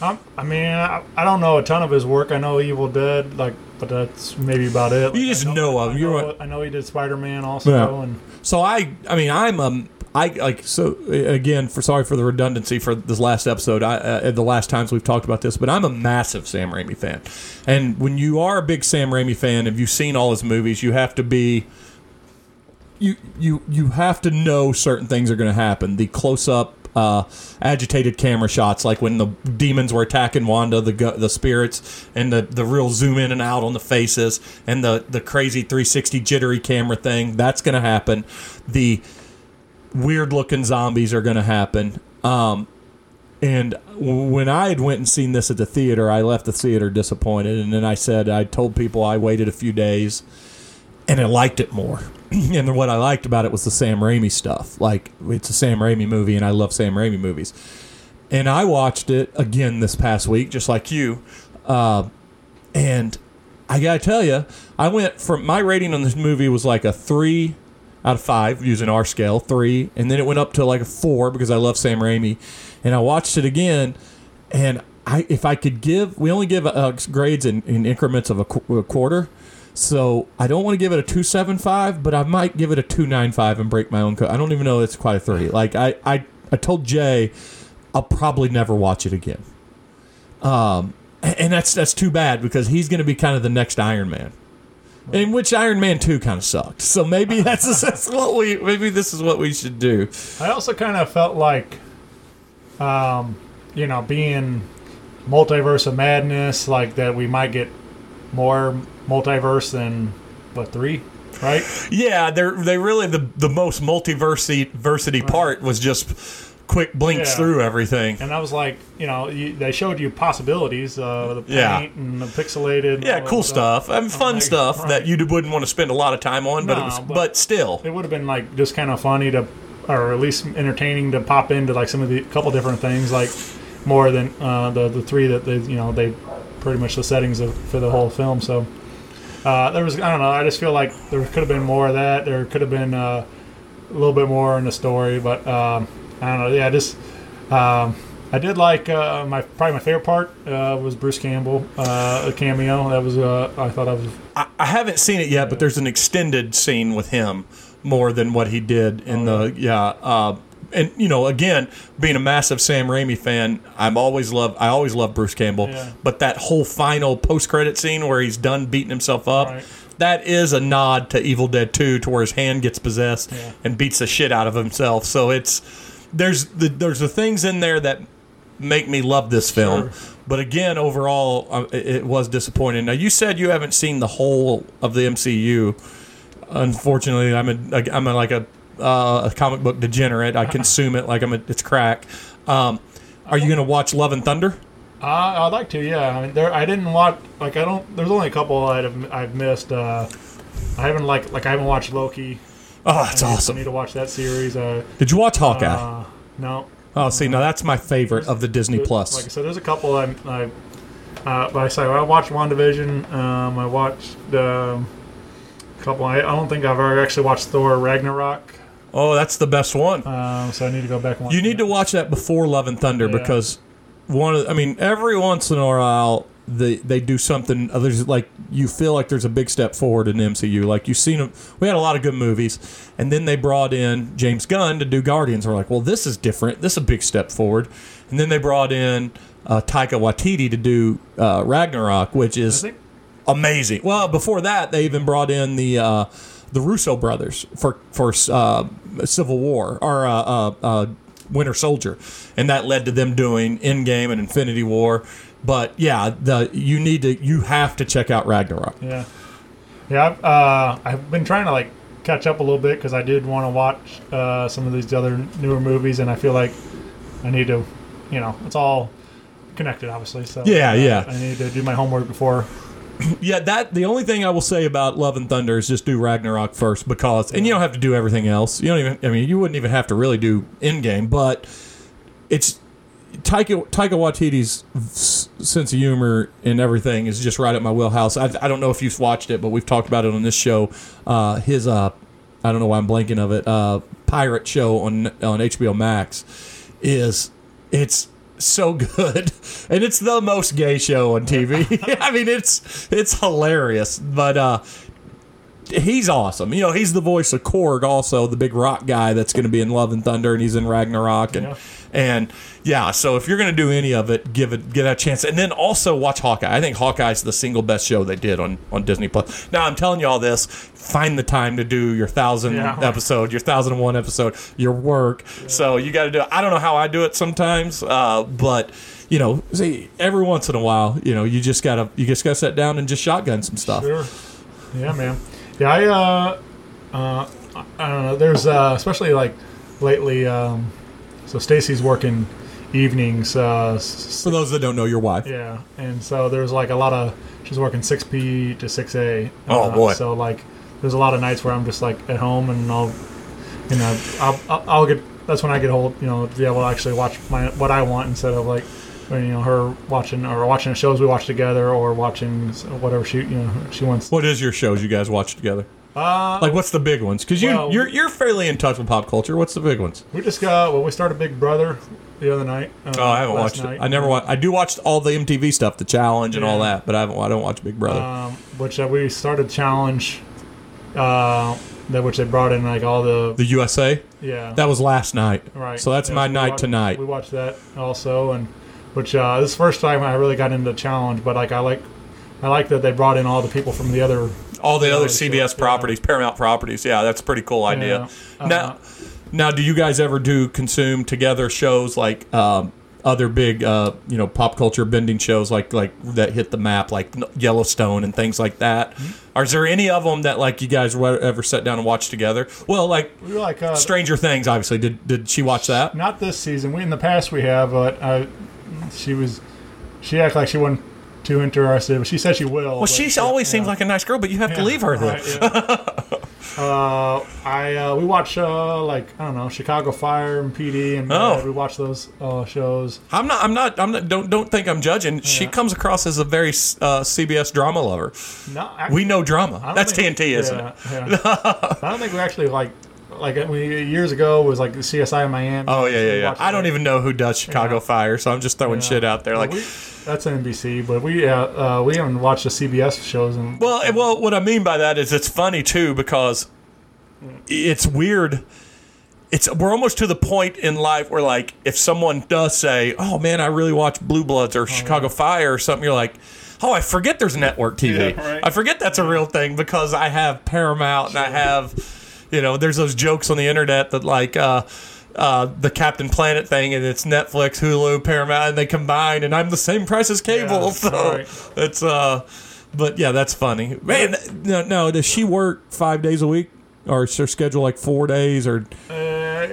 Um, I mean, I, I don't know a ton of his work. I know Evil Dead, like, but that's maybe about it. You just I know of- I know, a- I know he did Spider Man also, Yeah. and So I, I mean, I'm um, I like so again for sorry for the redundancy for this last episode. I uh, the last times we've talked about this, but I'm a massive Sam Raimi fan, and when you are a big Sam Raimi fan, if you've seen all his movies, you have to be. You you you have to know certain things are going to happen. The close up. Uh, agitated camera shots, like when the demons were attacking Wanda, the the spirits, and the, the real zoom in and out on the faces, and the the crazy 360 jittery camera thing. That's going to happen. The weird looking zombies are going to happen. Um, and when I had went and seen this at the theater, I left the theater disappointed. And then I said I told people I waited a few days, and I liked it more. [CLEARS THROAT] and what I liked about it was the Sam Raimi stuff. Like it's a Sam Raimi movie, and I love Sam Raimi movies. And I watched it again this past week, just like you. Uh, and I gotta tell you, I went from my rating on this movie was like a three out of five using our scale, three, and then it went up to like a four because I love Sam Raimi, and I watched it again, and I if I could give, we only give uh, grades in, in increments of a, qu- a quarter, so I don't want to give it a two seven five, but I might give it a two nine five and break my own. code. I don't even know it's quite a three. Like I I I told Jay, I'll probably never watch it again. Um, and that's that's too bad because he's going to be kind of the next Iron Man. In which Iron Man two kind of sucked, so maybe [LAUGHS] that's, that's what we maybe this is what we should do. I also kind of felt like, um, you know, being multiverse of madness, like that we might get more multiverse than what three, right? [LAUGHS] Yeah, they're they really the the most multiversity versity part was just quick blinks Yeah. through everything. And I was like, you know, you, they showed you possibilities, uh, the paint Yeah. and the pixelated, Yeah, cool stuff. I mean, fun like, stuff right. that you wouldn't want to spend a lot of time on, but it No, was, but, but- still, It would have been like just kind of funny to, or at least entertaining to pop into like some of the couple different things, like more than uh, the the three that they, you know, they pretty much the settings of, for the whole film. So, uh, there was I don't know. I just feel like there could have been more of that. There could have been uh, a little bit more in the story, but um, I don't know. Yeah, just um, I did like uh, my probably my favorite part uh, was Bruce Campbell uh, a cameo. That was uh, I thought I was I, I haven't seen it yet, but there's an extended scene with him more than what he did in Oh, the yeah. Uh, and you know, again, being a massive Sam Raimi fan, I'm always love I always love Bruce Campbell. Yeah. But that whole final post credit scene where he's done beating himself up, Right. that is a nod to Evil Dead 2 to where his hand gets possessed Yeah. and beats the shit out of himself. So it's there's the there's the things in there that make me love this film. Sure. But again, overall, uh, it it was disappointing. Now you said you haven't seen the whole of the MCU. Unfortunately, I'm a I'm a, like a uh, a comic book degenerate. I consume it like I'm a, it's crack. Um, are you going to watch Love and Thunder? Uh, I'd like to, yeah. I mean, there I didn't watch like I don't. There's only a couple I've I've missed. Uh, I haven't like like I haven't watched Loki. Oh, that's I need, I need to watch that series. Uh, Did you watch Hawkeye? uh, no, oh, see, now that's my favorite of the Disney Plus. Like I said, there's a couple I. I uh, but I say I watched WandaVision. Um, I watched um, a couple. I, I don't think I've ever actually watched Thor Ragnarok. Oh, that's the best one. Um, so I need to go back and watch. You need to watch that before Love and Thunder Yeah. because one of I mean every once in a while they they do something others like you feel like there's a big step forward in MCU like you've seen them, we had a lot of good movies and then they brought in James Gunn to do Guardians. We're like well this is different. This is a big step forward. And then they brought in uh, Taika Waititi to do uh, Ragnarok which is think amazing. Well, before that, they even brought in the uh, the Russo brothers for for uh, Civil War or uh, uh, uh, Winter Soldier, and that led to them doing Endgame and Infinity War. But yeah, the you need to you have to check out Ragnarok. Yeah, yeah. I've, uh, I've been trying to like catch up a little bit because I did want to watch uh, some of these other newer movies, and I feel like I need to, you know, it's all connected, obviously. So Yeah, uh, yeah. I need to do my homework before. [CLEARS THROAT] Yeah, that the only thing I will say about Love and Thunder is just do Ragnarok first because, and you don't have to do everything else. You don't even. I mean, you wouldn't even have to really do Endgame, but it's Taika Taika Waititi's sense of humor and everything is just right at my wheelhouse. I, I don't know if you've watched it, but we've talked about it on this show. Uh, his uh, I don't know why I'm blanking of it. Uh, pirate show on on HBO Max is it's so [LAUGHS] good and it's the most gay show on TV. [LAUGHS] I mean it's it's hilarious, but uh he's awesome. You know, he's the voice of Korg also, the big rock guy that's going to be in Love and Thunder and he's in Ragnarok and Yeah. and yeah, so if you're going to do any of it, give it give that a chance. And then also watch Hawkeye. I think Hawkeye's the single best show they did on on Disney Plus. Now, I'm telling you all this, find the time to do your 1000 Yeah. episode, your 1001 episode, your work. So you got to do it. I don't know how I do it sometimes, uh, but you know, see, every once in a while, you know, you just gotta you just gotta sit down and just shotgun some stuff. Sure. Yeah, man. Yeah, I uh, uh, I don't know. There's uh, especially like lately. Um, so Stacy's working evenings. Uh, For those that don't know, your wife. Yeah, and so there's like a lot of she's working six p to six a. Oh, boy. So like, there's a lot of nights where I'm just like at home and I'll, you know, I'll I'll, I'll get that's when I get hold. You know, yeah, we'll actually watch my what I want instead of like, you know, her watching or watching the shows we watch together or watching whatever she you know she wants. What is your shows you guys watch together? Uh, Like, what's the big ones? Because you Well- you're you're fairly in touch with pop culture. What's the big ones? we just got well, we started Big Brother the other night. Uh, Oh, I haven't watched night. it. I never watched. I do watch all the MTV stuff, the challenge and all that, but I haven't. I don't watch Big Brother. um, which uh, we started challenge. Uh, that which they brought in like all the the USA. yeah That was last night. Right. So that's Yeah, my night watched- tonight. We watched that also, and which uh, this is the first time I really got into the challenge. But like I like, I like that they brought in all the people from the other. All the other CBS yeah. properties, Paramount properties. Yeah, that's a pretty cool idea. Yeah. Now, Uh, now, do you guys ever do consume together shows like um, other big, uh, you know, pop culture bending shows like like that hit the map, like Yellowstone and things like that? Mm-hmm. Or is there any of them that like you guys ever sat down and watched together? Well, like we like uh, Stranger Things, obviously. Did did she watch that? not this season. We in the past we have, but uh, she was, she acted like she wasn't too interested, but she said she will. Well, she always seems like a nice girl, but you have to leave her then. Right, yeah. [LAUGHS] Uh, I uh, we watch uh, like I don't know Chicago Fire and PD and Oh. uh, we watch those uh, shows. I'm not. I'm not. I'm not. Don't don't think I'm judging. She comes across as a very uh, CBS drama lover. No, We know drama. That's TNT, isn't yeah, it? yeah. I don't think we actually like like we years ago was like the CSI of Miami. Oh yeah, yeah, yeah. I don't even know who does Chicago Yeah. Fire, so I'm just throwing Yeah. shit out there. Like, we, that's NBC, but we uh, uh, we haven't watched the CBS shows and well, eh, well, what I mean by that is it's funny too because it's weird. It's we're almost to the point in life where like if someone does say, "Oh man, I really watch Blue Bloods or Chicago Fire or something," you're like. Oh, I forget there's network TV. Yeah, right. I forget that's a real thing because I have Paramount and I have, you know, there's those jokes on the internet that like uh, uh, the Captain Planet thing and it's Netflix, Hulu, Paramount, and they combine, and I'm the same price as cable. Yeah, [LAUGHS] so right. it's uh, but yeah, that's funny. Man, no, no, does she work five days a week, or is her schedule like four days, or uh,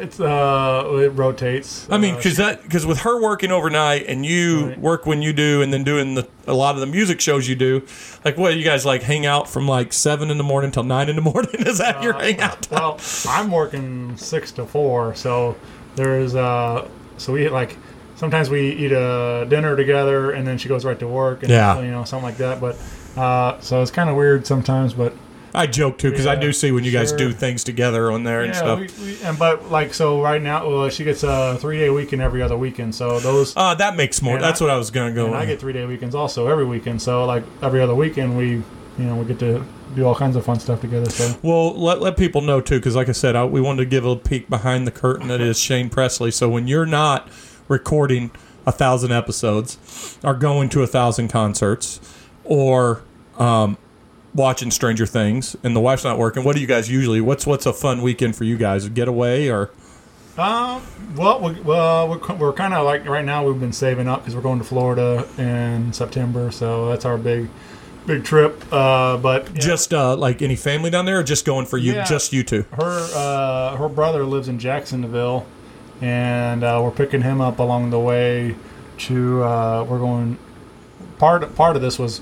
it's uh it rotates. I mean, Uh, because that because with her working overnight and you Right. work when you do, and then doing the a lot of the music shows you do, like what you guys like hang out from like seven in the morning till nine in the [LAUGHS] morning? Is that your hangout time? well, I'm working six to four, so there's uh, so we like sometimes we eat a dinner together, and then she goes right to work, and Yeah. you know something like that. But uh, so it's kind of weird sometimes, but I joke too because I do see when you guys sure. do things together on there and yeah, stuff. we, we, and but like so right now, well, she gets a three day weekend every other weekend, so those. uh, that makes more. That's I- what I was gonna go. and I get three day weekends also every weekend. So like every other weekend, we you know we get to do all kinds of fun stuff together. So Well, let, let people know too, because like I said, I, we wanted to give a peek behind the curtain that is Shane Presley. So when you're not recording a thousand episodes, or going to a thousand concerts, or um, watching Stranger Things, and the wife's not working, what do you guys usually? What's what's a fun weekend for you guys? A getaway or? Um, well, we, well, we're, we're kind of like right now. We've been saving up because we're going to Florida in September, so that's our big, big trip. Uh, but yeah, Just uh, like any family down there, or just going for you, Yeah. just you two? her, uh, her brother lives in Jacksonville, and uh, we're picking him up along the way. To uh, we're going. Part part of this was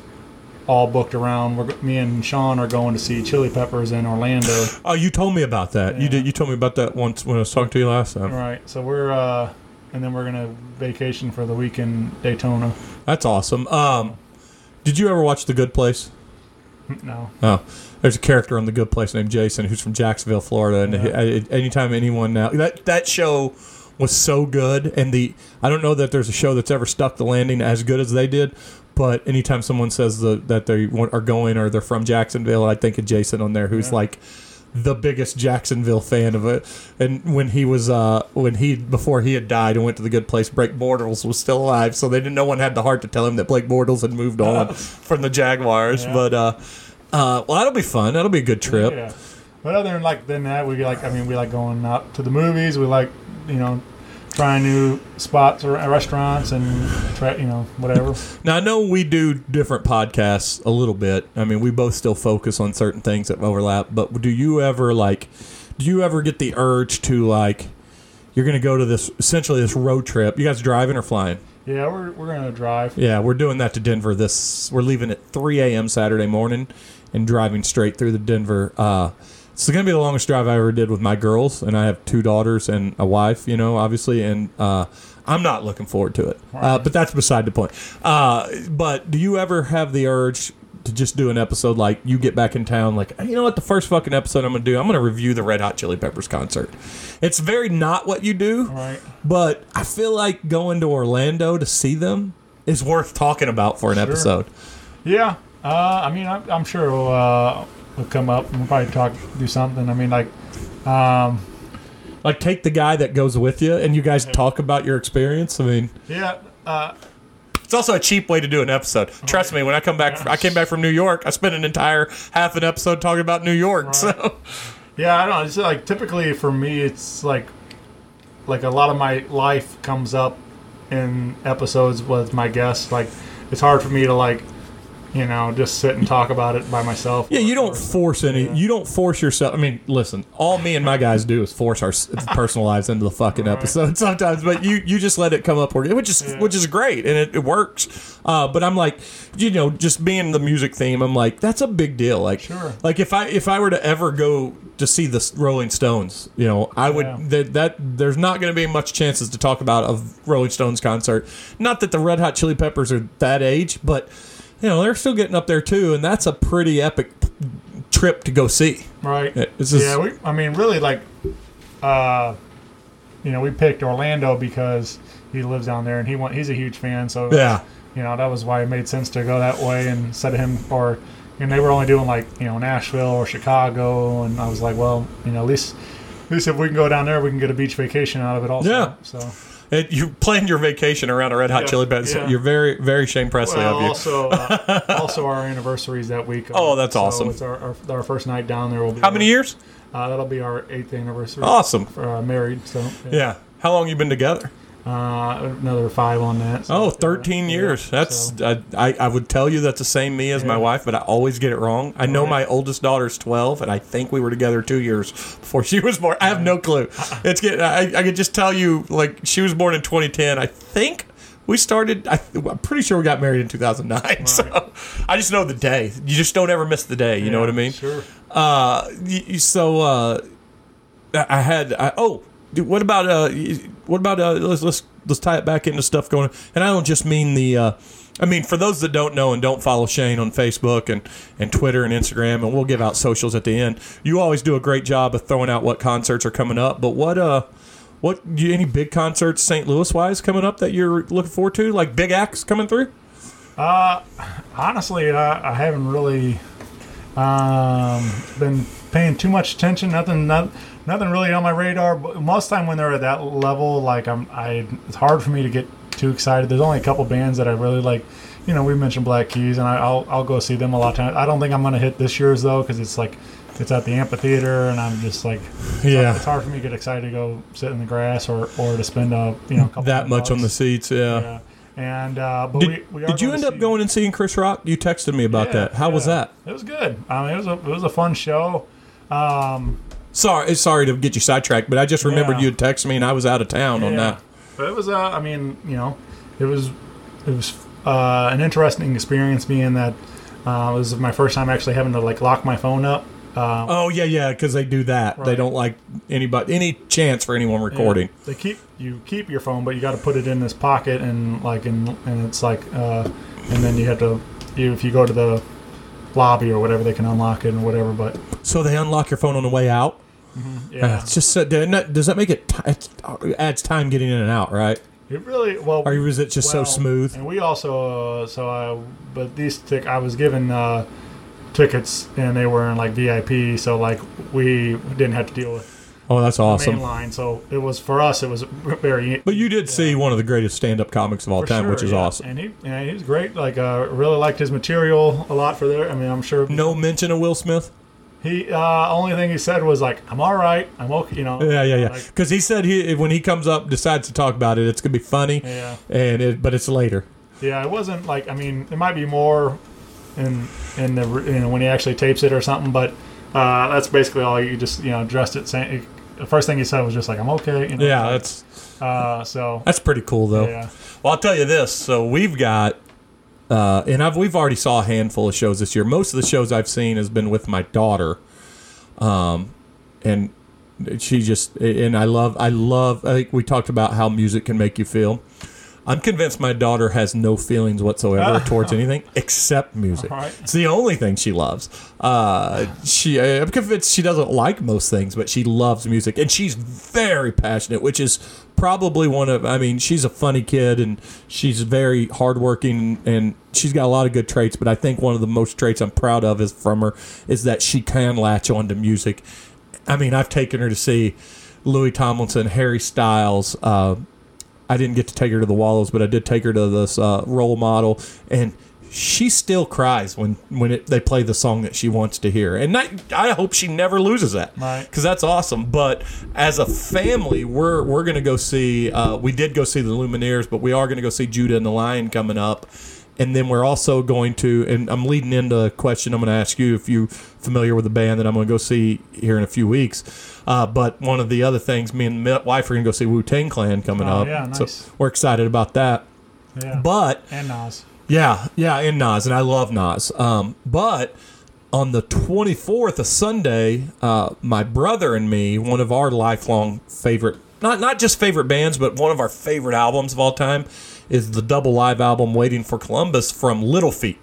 all booked around. We're, me and Sean are going to see Chili Peppers in Orlando. Oh, you told me about that. You did. You told me about that once when I was talking to you last time. right. So we're uh, and then we're gonna vacation for the week in Daytona. That's awesome. Um, did you ever watch The Good Place? No. Oh, there's a character on The Good Place named Jason who's from Jacksonville, Florida, and Yeah. he- anytime anyone now that that show was so good, and the I don't know that there's a show that's ever stuck the landing as good as they did. But anytime someone says the, that they want, are going or they're from Jacksonville, I think of Jason on there, who's Yeah. like the biggest Jacksonville fan of it. And when he was uh when he before he had died and went to the good place, Blake Bortles was still alive, so they didn't. No one had the heart to tell him that Blake Bortles had moved on [LAUGHS] from the Jaguars. Yeah. But uh, uh, well, that'll be fun. That'll be a good trip. Yeah. But other than like than that, we like I mean we like going out to the movies. We like you know trying new spots or restaurants and try you know whatever. Now I know we do different podcasts a little bit. I mean, we both still focus on certain things that overlap. But do you ever like? Do you ever get the urge to like? You're going to go to this essentially this road trip. You guys driving or flying? Yeah, we're we're gonna drive. Yeah, we're doing that to Denver. This we're leaving at 3 a.m. Saturday morning and driving straight through the Denver. Uh, it's going to be the longest drive I ever did with my girls, and I have two daughters and a wife. You know, obviously, and uh, I'm not looking forward to it. Uh, but that's beside the point. Uh, but do you ever have the urge? To just do an episode like you get back in town, like you know what the first fucking episode I'm gonna do, I'm gonna review the Red Hot Chili Peppers concert. It's very not what you do, Right. but I feel like going to Orlando to see them is worth talking about for an episode. Yeah. Uh, I mean I'm, I'm sure uh, we'll come up and we'll probably talk do something. I mean like um, Like take the guy that goes with you and you guys talk about your experience. I mean, yeah. Uh, it's also a cheap way to do an episode. Trust me, when I come back, I came back from New York. I spent an entire half an episode talking about New York. So Yeah, I don't know. It's like typically for me, it's like like a lot of my life comes up in episodes with my guests. Like it's hard for me to like you know, just sit and talk about it by myself. Yeah, you don't force any. You don't force yourself. I mean, listen, all me and my guys do is force our [LAUGHS] personal lives into the fucking episode [LAUGHS] sometimes. But you you just let it come up, which is which is great, and it, it works. Uh, but I'm like, you know, just being the music theme, I'm like, that's a big deal. Like, Sure. like if I if I were to ever go to see the Rolling Stones, you know, I would Yeah. that, that there's not going to be much chances to talk about a Rolling Stones concert. Not that the Red Hot Chili Peppers are that age, but you know they're still getting up there too, and that's a pretty epic trip to go see. Right. Just- yeah, we, I mean, really, like, uh, you know, we picked Orlando because he lives down there and he want, he's a huge fan. So Yeah. you know, that was why it made sense to go that way and instead of him or. And they were only doing like you know Nashville or Chicago, and I was like, well, you know, at least at least if we can go down there, we can get a beach vacation out of it also. Yeah. So It, you planned your vacation around a Red Hot Yeah, Chili Peppers. yeah. You're very, very Shane Presley well, of you. also uh, [LAUGHS] also our anniversaries that week. Oh, that's So awesome. It's our, our, our first night down there. Will be How many years? Uh, that'll be our eighth anniversary. Awesome. For, uh, married, so Yeah. How long you been together? Uh, another five on that. so, Oh, 13 yeah, years. That's so- I, I would tell you that's the same me as my wife, but I always get it wrong. I know Right. my oldest daughter's 12, and I think we were together two years before she was born. I have no clue. [LAUGHS] It's getting. I, I could just tell you like she was born in 2010. I think we started. I, I'm pretty sure we got married in 2009. [LAUGHS] So I just know the day. You just don't ever miss the day. You know what I mean? Sure. Uh, so uh, I I had. I, oh, dude, what about uh, what about uh? Let's let's let's tie it back into stuff going. On. And I don't just mean the. Uh, I mean, for those that don't know and don't follow Shane on Facebook and, and Twitter and Instagram, and we'll give out socials at the end. You always do a great job of throwing out what concerts are coming up. But what uh, what any big concerts St. Louis wise coming up that you're looking forward to? Like big acts coming through? Uh, honestly, uh, I haven't really um, been paying too much attention. Nothing, not, nothing really on my radar. But most time when they're at that level, like I'm, I, it's hard for me to get too excited. There's only a couple bands that I really like. You know, we mentioned Black Keys, and I, I'll, I'll go see them a lot of times. I don't think I'm gonna hit this year's though, because it's like, it's at the amphitheater, and I'm just like, Yeah. it's hard for me to get excited to go sit in the grass or, or to spend a, you know, a couple That much on the seats, yeah. Yeah. And uh, but Did, we, we are did you end up going and seeing Chris Rock? You texted me about Yeah, that. How was that? It was good. I mean, it was a it was a fun show. Um, Sorry, sorry to get you sidetracked, but I just remembered Yeah. you had texted me and I was out of town on that. But it was. Uh, I mean, you know, it was it was uh, an interesting experience being that uh, it was my first time actually having to like lock my phone up. Um, Oh yeah, yeah, because they do that. They don't like anybody any chance for anyone recording. Yeah. They keep you keep your phone, but you got to put it in this pocket and like and and it's like uh, and then you have to you if you go to the lobby or whatever they can unlock it and whatever. But So they unlock your phone on the way out. Yeah, Uh, it's just uh, that- does that make it? T- it adds time getting in and out, right? it really well. Or is it just Well, so smooth? And we also, uh, so I, but these tic, I was given uh, tickets, and they were in like VIP, so like we didn't have to deal with Oh, that's the awesome. main line. So it was for us, it was very. But you did see one of the greatest stand-up comics of all for time, sure, which is yeah. awesome. And he, yeah, he was great. Like, uh, really liked his material a lot for there. I mean, I'm sure No mention of Will Smith. He. Uh, only thing he said was like, "I'm all right. I'm okay." You know. Yeah, yeah, yeah. Like, Because he said he when he comes up decides to talk about it, it's gonna be funny. Yeah. And it, but it's later. Yeah, it wasn't like I mean, it might be more in in the you know when he actually tapes it or something, but uh, that's basically all. You just you know addressed it saying the first thing he said was just like I'm okay. You know, Yeah, that's Uh, so that's pretty cool though. yeah, Well, I'll tell you this. So we've got, uh, and I've we've already saw a handful of shows this year. Most of the shows I've seen has been with my daughter, um, and she just and I love I love. I think we talked about how music can make you feel. I'm convinced my daughter has no feelings whatsoever [LAUGHS] towards anything except music. Right. It's the only thing she loves. Uh, she, I'm convinced she doesn't like most things, but she loves music, and she's very passionate, which is probably one of. I mean, she's a funny kid, and she's very hardworking, and she's got a lot of good traits. But I think one of the most traits I'm proud of is from her is that she can latch on to music. I mean, I've taken her to see Louis Tomlinson, Harry Styles. Uh, I didn't get to take her to the Wallows, but I did take her to this uh, role model, and she still cries when when it, they play the song that she wants to hear. And I, I hope she never loses that, Right. Because that's awesome. But as a family, we're we're gonna go see. Uh, we did go see the Lumineers, but we are gonna go see Judah and the Lion coming up. And then we're also going to, and I'm leading into a question I'm going to ask you if you're familiar with the band that I'm going to go see here in a few weeks. Uh, but one of the other things, me and my wife are going to go see Wu Tang Clan coming Oh, up. yeah, nice. So we're excited about that. Yeah. But and Nas. yeah, yeah, and Nas, and I love Nas. Um, but on the 24th, a Sunday, uh, my brother and me, one of our lifelong favorite, not not just favorite bands, but one of our favorite albums of all time, is the double live album "Waiting for Columbus" from Little Feat,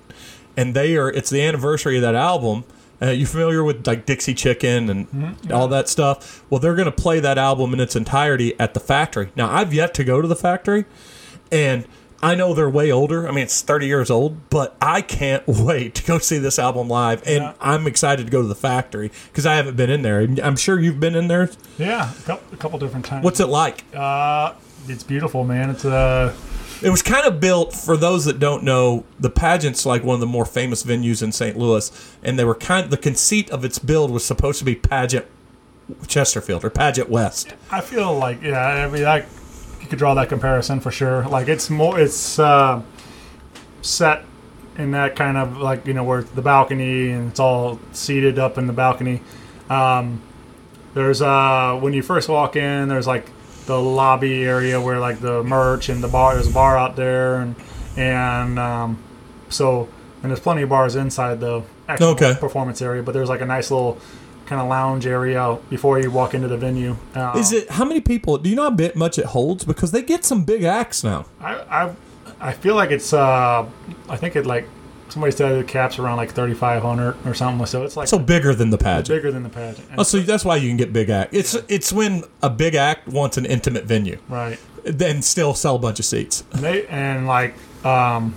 and they are. It's the anniversary of that album. Uh, you familiar with like Dixie Chicken and all that stuff? Well, they're going to play that album in its entirety at the factory. Now, I've yet to go to the factory, and I know they're way older. I mean, it's 30 years old, but I can't [LAUGHS] wait to go see this album live. And Yeah. I'm excited to go to the factory because I haven't been in there. I'm sure you've been in there. Yeah, a couple, a couple different times. What's it like? Uh, it's beautiful, man. It's uh, It was kind of built for those that don't know. The pageant's like one of the more famous venues in St. Louis, and they were kind. The conceit of its build was supposed to be pageant Chesterfield or pageant West. I feel like yeah, I mean, I, you could draw that comparison for sure. Like it's more, it's uh, set in that kind of like you know where the balcony and it's all seated up in the balcony. Um, there's uh when you first walk in, there's like the lobby area where like the merch and the bar. There's a bar out there and and um, so and there's plenty of bars inside the actual Okay. performance area, but there's like a nice little kind of lounge area before you walk into the venue. Uh, Is it how many people? Do you know how much it holds? Because they get some big acts now. I, I I feel like it's uh I think it like somebody said the caps around like 3500 or something so it's like So bigger than the pageant. bigger than the pageant And- Oh, so that's why you can get big act. It's it's when a big act wants an intimate venue, right then still sell a bunch of seats. and they and like um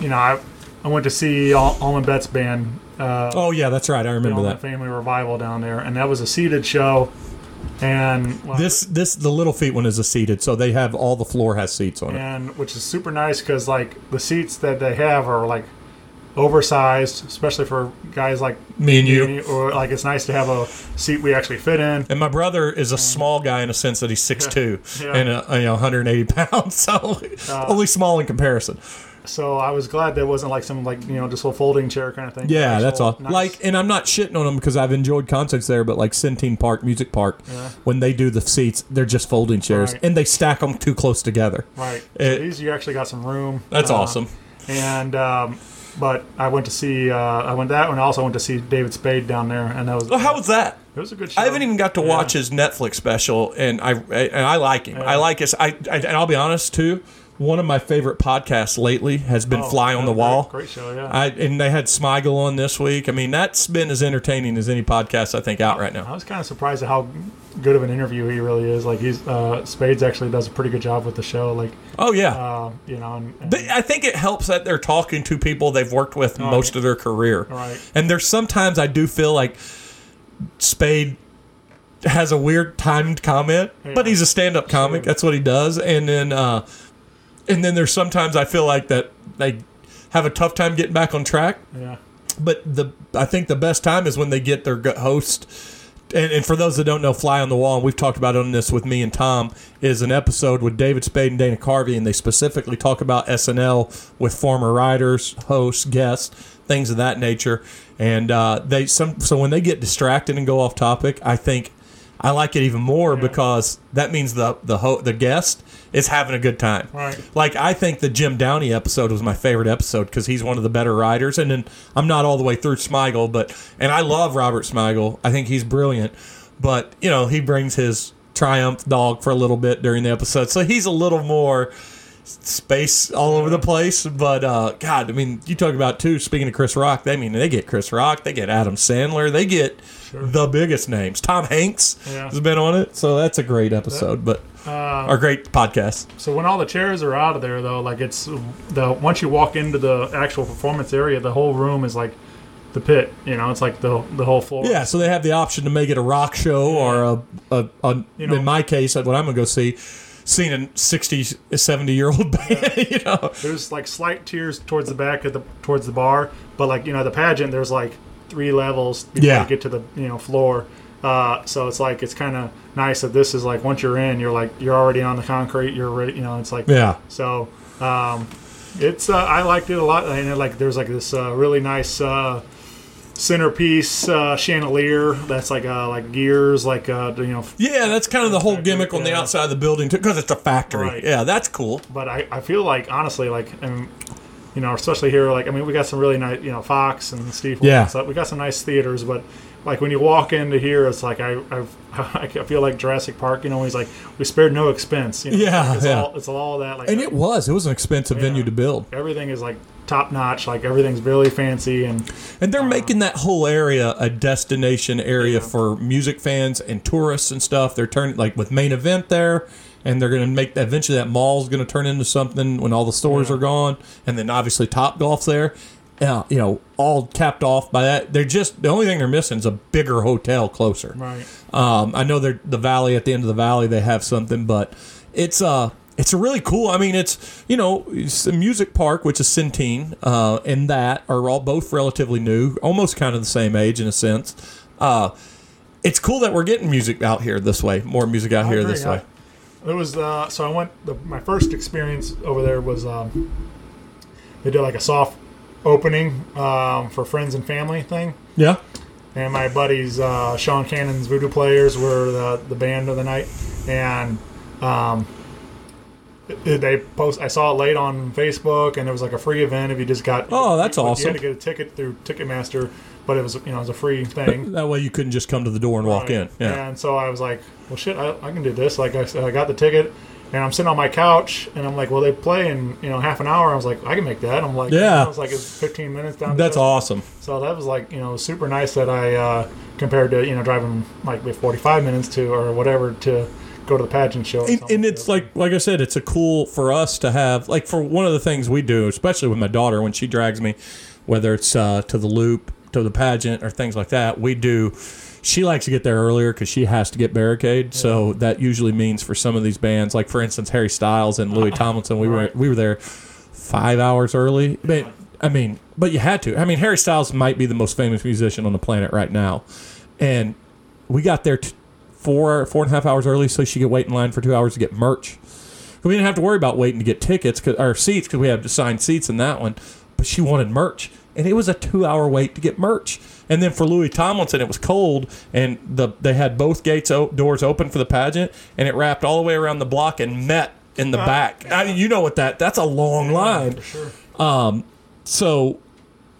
you know I I went to see Al- Allman Betts band uh Oh yeah, that's right. I remember that. Family Revival down there and that was a seated show and well, This this the Little Feat one is a seated, so they have all the floor has seats on it. and which is super nice because like the seats that they have are like oversized especially for guys like Me and you. or like it's nice to have a seat we actually fit in. And my brother is a small guy in a sense that he's 6'2", Yeah. and uh, you know 180 [LAUGHS] pounds, so only small in comparison. So I was glad there wasn't like some like you know just a folding chair kind of thing. Yeah, that's all. nice- Like, and I'm not shitting on them because I've enjoyed concerts there, but like Centene Park, Music Park, when they do the seats, they're just folding chairs, Right. and they stack them too close together. right. it- These you actually got some room. That's Uh, awesome. And um, but I went to see uh, I went that one. I also went to see David Spade down there, and that was Well, how was that? it was a good show. I haven't even got to Yeah. watch his Netflix special, and I and I like him. I like his. I, I and I'll be honest too. One of my favorite podcasts lately has been Oh, Fly on yeah, the great- Wall. Great, show, yeah. I and they had Smigel on this week. I mean, that's been as entertaining as any podcast I think out right now. I was kind of surprised at how good of an interview he really is. Like he's uh, Spades actually does a pretty good job with the show. Like Oh yeah. uh, you know, and, and They- I think it helps that they're talking to people they've worked with most of their career. Right. And there's sometimes I do feel like Spade has a weird timed comment, but he's a stand-up comic. Sure. That's what he does. And then, uh, and then there's sometimes I feel like that they have a tough time getting back on track. yeah. But the I think the best time is when they get their host. And, and for those that don't know, Fly on the Wall, and we've talked about on this with me and Tom, is an episode with David Spade and Dana Carvey, and they specifically talk about SNL with former writers, hosts, guests, things of that nature. And uh, they some so when they get distracted and go off topic, I think I like it even more because that means the the ho- the guest is having a good time. Right. Like I think the Jim Downey episode was my favorite episode because he's one of the better writers, and then I'm not all the way through Smigel, but and I love Robert Smigel. I think he's brilliant, but you know he brings his Triumph dog for a little bit during the episode, so he's a little more space all over the place. But uh, God, I mean, you talk about too. Speaking of Chris Rock, they mean they get Chris Rock, they get Adam Sandler, they get the biggest names. Tom Hanks Yeah. has been on it, so that's a great episode, but uh, our great podcast. So when all the chairs are out of there, though, like it's the once you walk into the actual performance area, the whole room is like the pit. You know, it's like the the whole floor. Yeah, so they have the option to make it a rock show or a, a, a You know- in my case, what I'm going to go see, seeing a 60, 70 year old [LAUGHS] band, you know. There's like slight tears towards the back of the towards the bar, but like you know the pageant, there's like three levels before Yeah. you get to the you know floor. Uh, so it's like it's kind of nice that this is like once you're in, you're like you're already on the concrete. You're ready. You know, it's like Yeah. So, um, it's uh, I liked it a lot. And it, like there's like this uh, really nice uh, centerpiece uh, chandelier that's like uh, like gears, like uh, you know. Yeah, that's kind of the whole gimmick on the outside of the building too, because it's a factory. Right. Yeah, that's cool. But I, I feel like honestly like and you know especially here like I mean we got some really nice you know Fox and Stifel Yeah. and stuff. we got some nice theaters but like when you walk into here it's like I I've, [LAUGHS] I feel like Jurassic Park you know he's like we spared no expense you know, Yeah, it's yeah. all it's all that like And it was. It was an expensive venue to build. everything is like top notch like everything's really fancy and And they're making that whole area a destination area for music fans and tourists and stuff. They're turning like with main event there, and they're going to make that eventually that mall's going to turn into something when all the stores are gone, and then obviously Top Golf's there. Yeah, you know, all capped off by that. They're just the only thing they're missing is a bigger hotel closer. right Um, I know they're the valley at the end of the valley. They have something, but it's uh it's a really cool. I mean, it's you know it's a music park, which is Centene, uh, and that are all both relatively new, almost kind of the same age in a sense. Uh, it's cool that we're getting music out here this way, more music out I here agree. this I- way. It was uh, so I went. The, my first experience over there was um, they did like a soft opening um, for friends and family thing, Yeah, and my buddies uh, Sean Cannon's Voodoo Players were the the band of the night, and um, they post. I saw it late on Facebook, and it was like a free event if you just got. Oh, that's you, awesome. You had to get a ticket through Ticketmaster, but it was you know it was a free thing. [LAUGHS] that way you couldn't just come to the door and walk in. Yeah, And so I was like, well, shit, I, I can do this. Like I, said, I got the ticket, and I'm sitting on my couch, and I'm like, well, they play in you know half an hour. I was like, I can make that. I'm like, Yeah. I was like, it's 15 minutes down. that's awesome. So that was like you know super nice that I uh, compared to you know driving like 45 minutes to or whatever to go to the pageant show. and, and it's like like I said, it's a cool for us to have like for one of the things we do, especially with my daughter when she drags me, whether it's uh, to the loop, to the pageant, or things like that. We do. She likes to get there earlier because she has to get barricade. So that usually means for some of these bands, like for instance Harry Styles and Louis [LAUGHS] Tomlinson, we were we were there five hours early. But I mean, but you had to. I mean, Harry Styles might be the most famous musician on the planet right now, and we got there t- four four and a half hours early so she could wait in line for two hours to get merch. We didn't have to worry about waiting to get tickets 'cause- or seats because we had assigned seats in that one. But she wanted merch, and it was a two-hour wait to get merch. And then for Louis Tomlinson, it was cold, and the they had both gates o- doors open for the pageant, and it wrapped all the way around the block and met in the back. I mean, you know what that? That's a long line. for sure. Um, so,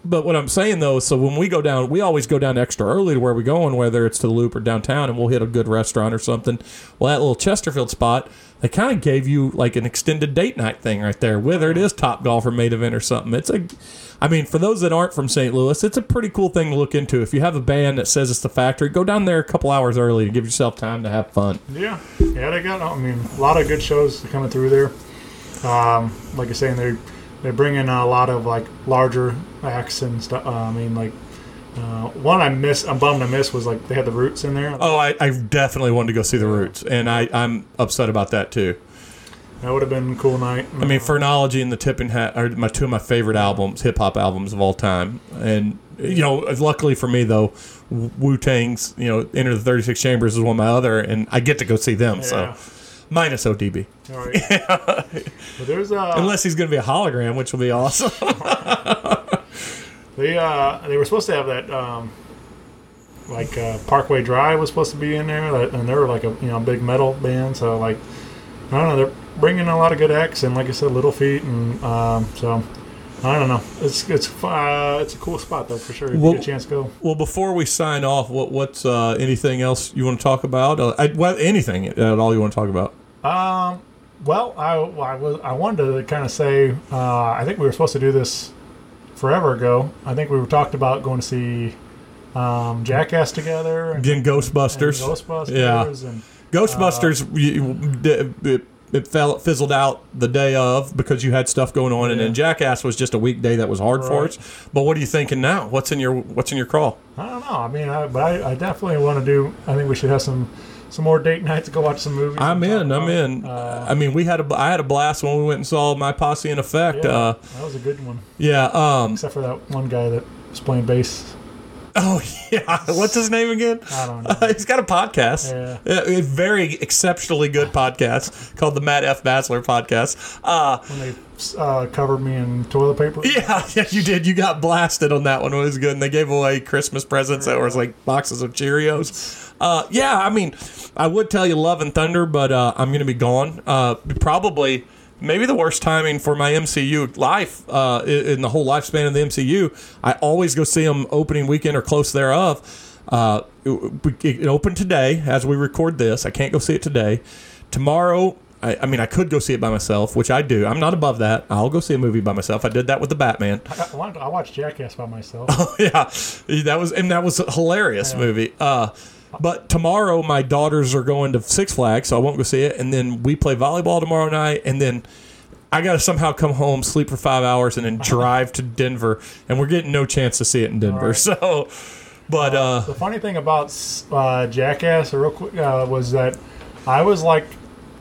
but what I'm saying though, so when we go down, we always go down extra early to where we're going, whether it's to the Loop or downtown, and we'll hit a good restaurant or something. Well, that little Chesterfield spot, they kind of gave you like an extended date night thing right there, whether it is Top Golf or Event or something. It's a, I mean, for those that aren't from St. Louis, it's a pretty cool thing to look into. If you have a band that says it's the factory, go down there a couple hours early to give yourself time to have fun. Yeah, yeah, they got. I mean, a lot of good shows coming through there. Um, like you're saying, they they bring in a lot of like larger acts and stuff. Uh, I mean, like uh, one I miss. I'm bummed I missed was like they had the Roots in there. Oh, I, I definitely wanted to go see the Roots, and I, I'm upset about that too. That would have been a cool night. I mean, Phrenology and the Tipping Hat are my two of my favorite albums, hip hop albums of all time. And you know, luckily for me though, Wu Tang's you know Enter the Thirty Six Chambers is one of my other, and I get to go see them. Yeah. So minus ODB, All right. [LAUGHS] But there's uh, unless he's going to be a hologram, which will be awesome. [LAUGHS] they uh they were supposed to have that um like uh, Parkway Drive was supposed to be in there, and they were like a you know big metal band. So like I don't know, they're bringing a lot of good acts, and like I said, Little Feat, and um, so I don't know. It's it's uh, it's a cool spot though for sure. If Well- you get a chance to go. well, before we sign off, what what's uh, anything else you want to talk about? Uh, I, well, anything at all you want to talk about? Um, well, I I was I wanted to kind of say uh, I think we were supposed to do this forever ago. I think we were talked about going to see um, Jackass together and, and Ghostbusters. Ghostbusters, Yeah. and Ghostbusters, you, it, it fell, fizzled out the day of because you had stuff going on, and then Jackass was just a weekday that was hard for us. But what are you thinking now? What's in your What's in your crawl? I don't know. I mean, I, but I, I definitely want to do. I think we should have some some more date nights. To go watch some movies. I'm in. I'm in. Uh, I mean, we had a I had a blast when we went and saw my posse in effect. yeah, Uh, that was a good one. yeah. Um, Except for that one guy that was playing bass. Oh [LAUGHS] yeah, what's his name again? I don't know. [LAUGHS] he's got a podcast, Yeah. a, a very exceptionally good podcast called the Matt F. Basler podcast. Uh, when they uh, covered me in toilet paper. [LAUGHS] yeah, yeah, you did. You got blasted on that one. It was good, and they gave away Christmas presents that was like boxes of Cheerios. Uh, yeah, I mean, I would tell you Love and Thunder, but uh, I'm going to be gone. Uh, probably. Maybe the worst timing for my MCU life uh, in the whole lifespan of the MCU. I always go see them opening weekend or close thereof. Uh, it, it opened today as we record this. I can't go see it today. Tomorrow, I, I mean, I could go see it by myself, which I do. I'm not above that. I'll go see a movie by myself. I did that with the Batman. I, I watched- I watched Jackass by myself. [LAUGHS] Oh yeah, that was and that was a hilarious movie. Uh, but tomorrow my daughters are going to Six Flags, so I won't go see it. And then we play volleyball tomorrow night, and then I got to somehow come home, sleep for five hours, and then [LAUGHS] drive to Denver. And we're getting no chance to see it in Denver. right. So, but uh, The funny thing about uh, Jackass, real quick, uh, was that I was like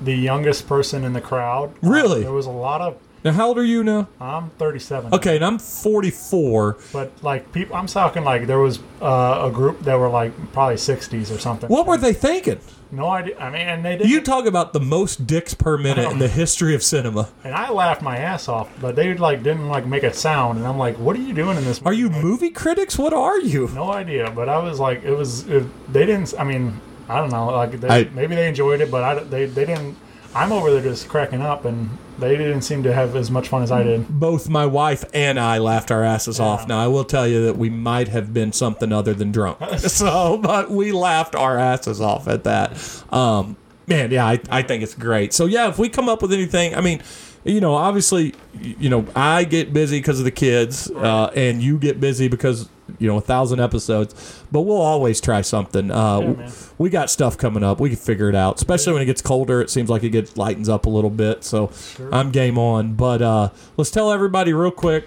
the youngest person in the crowd. Uh, Really? there was a lot of. Now how old are you now? I'm 37. Okay, and I'm 44. But like people, I'm talking like there was uh, a group that were like probably 60s or something. What were they thinking? No idea. I mean, and they did. You talk about the most dicks per minute in the history of cinema. and I laughed my ass off, but they like didn't like make a sound, and I'm like, "What are you doing in this?" Are you movie?" movie critics? What are you? No idea, but I was like, it was. It, they didn't. I mean, I don't know. Like, they, I- maybe they enjoyed it, but I, they they didn't. I'm over there just cracking up, and they didn't seem to have as much fun as I did. both my wife and I laughed our asses off. Now I will tell you that we might have been something other than drunk. [LAUGHS] so, but we laughed our asses off at that. Um, man, yeah, I, I think it's great. So yeah, if we come up with anything, I mean, you know, obviously, you know, I get busy because of the kids, uh, and you get busy because you know a thousand episodes. But we'll always try something. Uh, Yeah, we got stuff coming up. We can figure it out. Especially when it gets colder, it seems like it gets lightens up a little bit. So I'm game on. But uh, let's tell everybody real quick.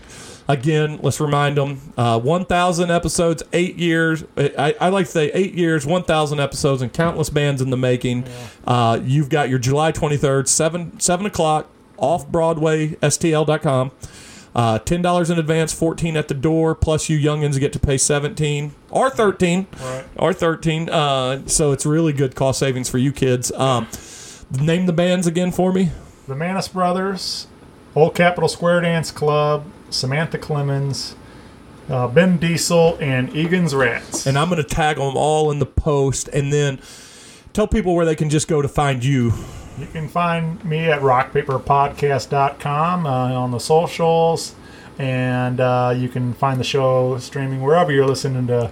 Again, let's remind them: uh, 1,000 episodes, eight years. I, I like to say eight years, 1,000 episodes, and countless bands in the making. Uh, you've got your July 23rd, seven seven o'clock off Broadway, STL.com. Uh, ten dollars in advance, fourteen at the door. Plus, you youngins get to pay seventeen or thirteen, Right. or thirteen. Uh, so it's really good cost savings for you kids. Um, name the bands again for me. The Manus Brothers, Old Capitol Square Dance Club, Samantha Clemens, uh, Ben Diesel, and Egan's Rats. And I'm going to tag them all in the post, and then tell people where they can just go to find you. You can find me at rockpaperpodcast.com uh, on the socials, and uh, you can find the show streaming wherever you're listening to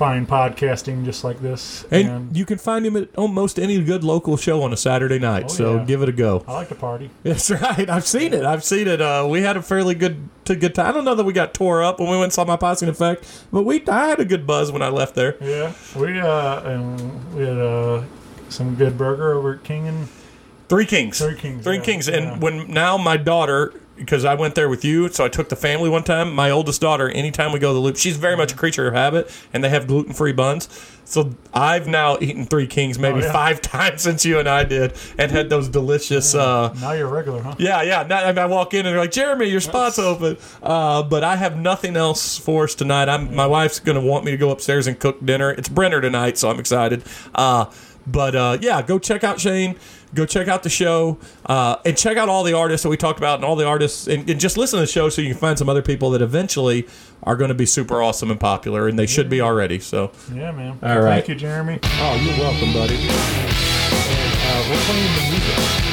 fine podcasting just like this. And, you can find him at almost any good local show on a Saturday night. Oh, so yeah. give it a go. I like to party. That's [LAUGHS] right. I've seen it. I've seen it. Uh, we had a fairly good to good time. I don't know that we got tore up when we went and saw my passing effect, but we I had a good buzz when I left there. Yeah, we uh, and we had uh, some good burger over at King and Three Kings. Three Kings, Three yeah, Kings. yeah. And when now my daughter, because I went there with you, so I took the family one time. My oldest daughter, anytime we go to the loop, she's very much a creature of habit, and they have gluten free buns. So I've now eaten Three Kings maybe Oh, yeah. five [LAUGHS] times since you and I did, and had those delicious. Uh, now you're a regular, huh? yeah, yeah. Now, I, mean, I walk in and they're like, "Jeremy, your spot's open." Uh, but I have nothing else for us tonight. I'm my wife's gonna want me to go upstairs and cook dinner. It's Brenner tonight, so I'm excited. Uh, but uh, yeah, go check out Shane. Go check out the show uh, and check out all the artists that we talked about and all the artists and, and just listen to the show so you can find some other people that eventually are going to be super awesome and popular and they should be already. So, Yeah, man. All right. Thank you, Jeremy. oh, you're welcome, buddy. Uh, we're playing the music.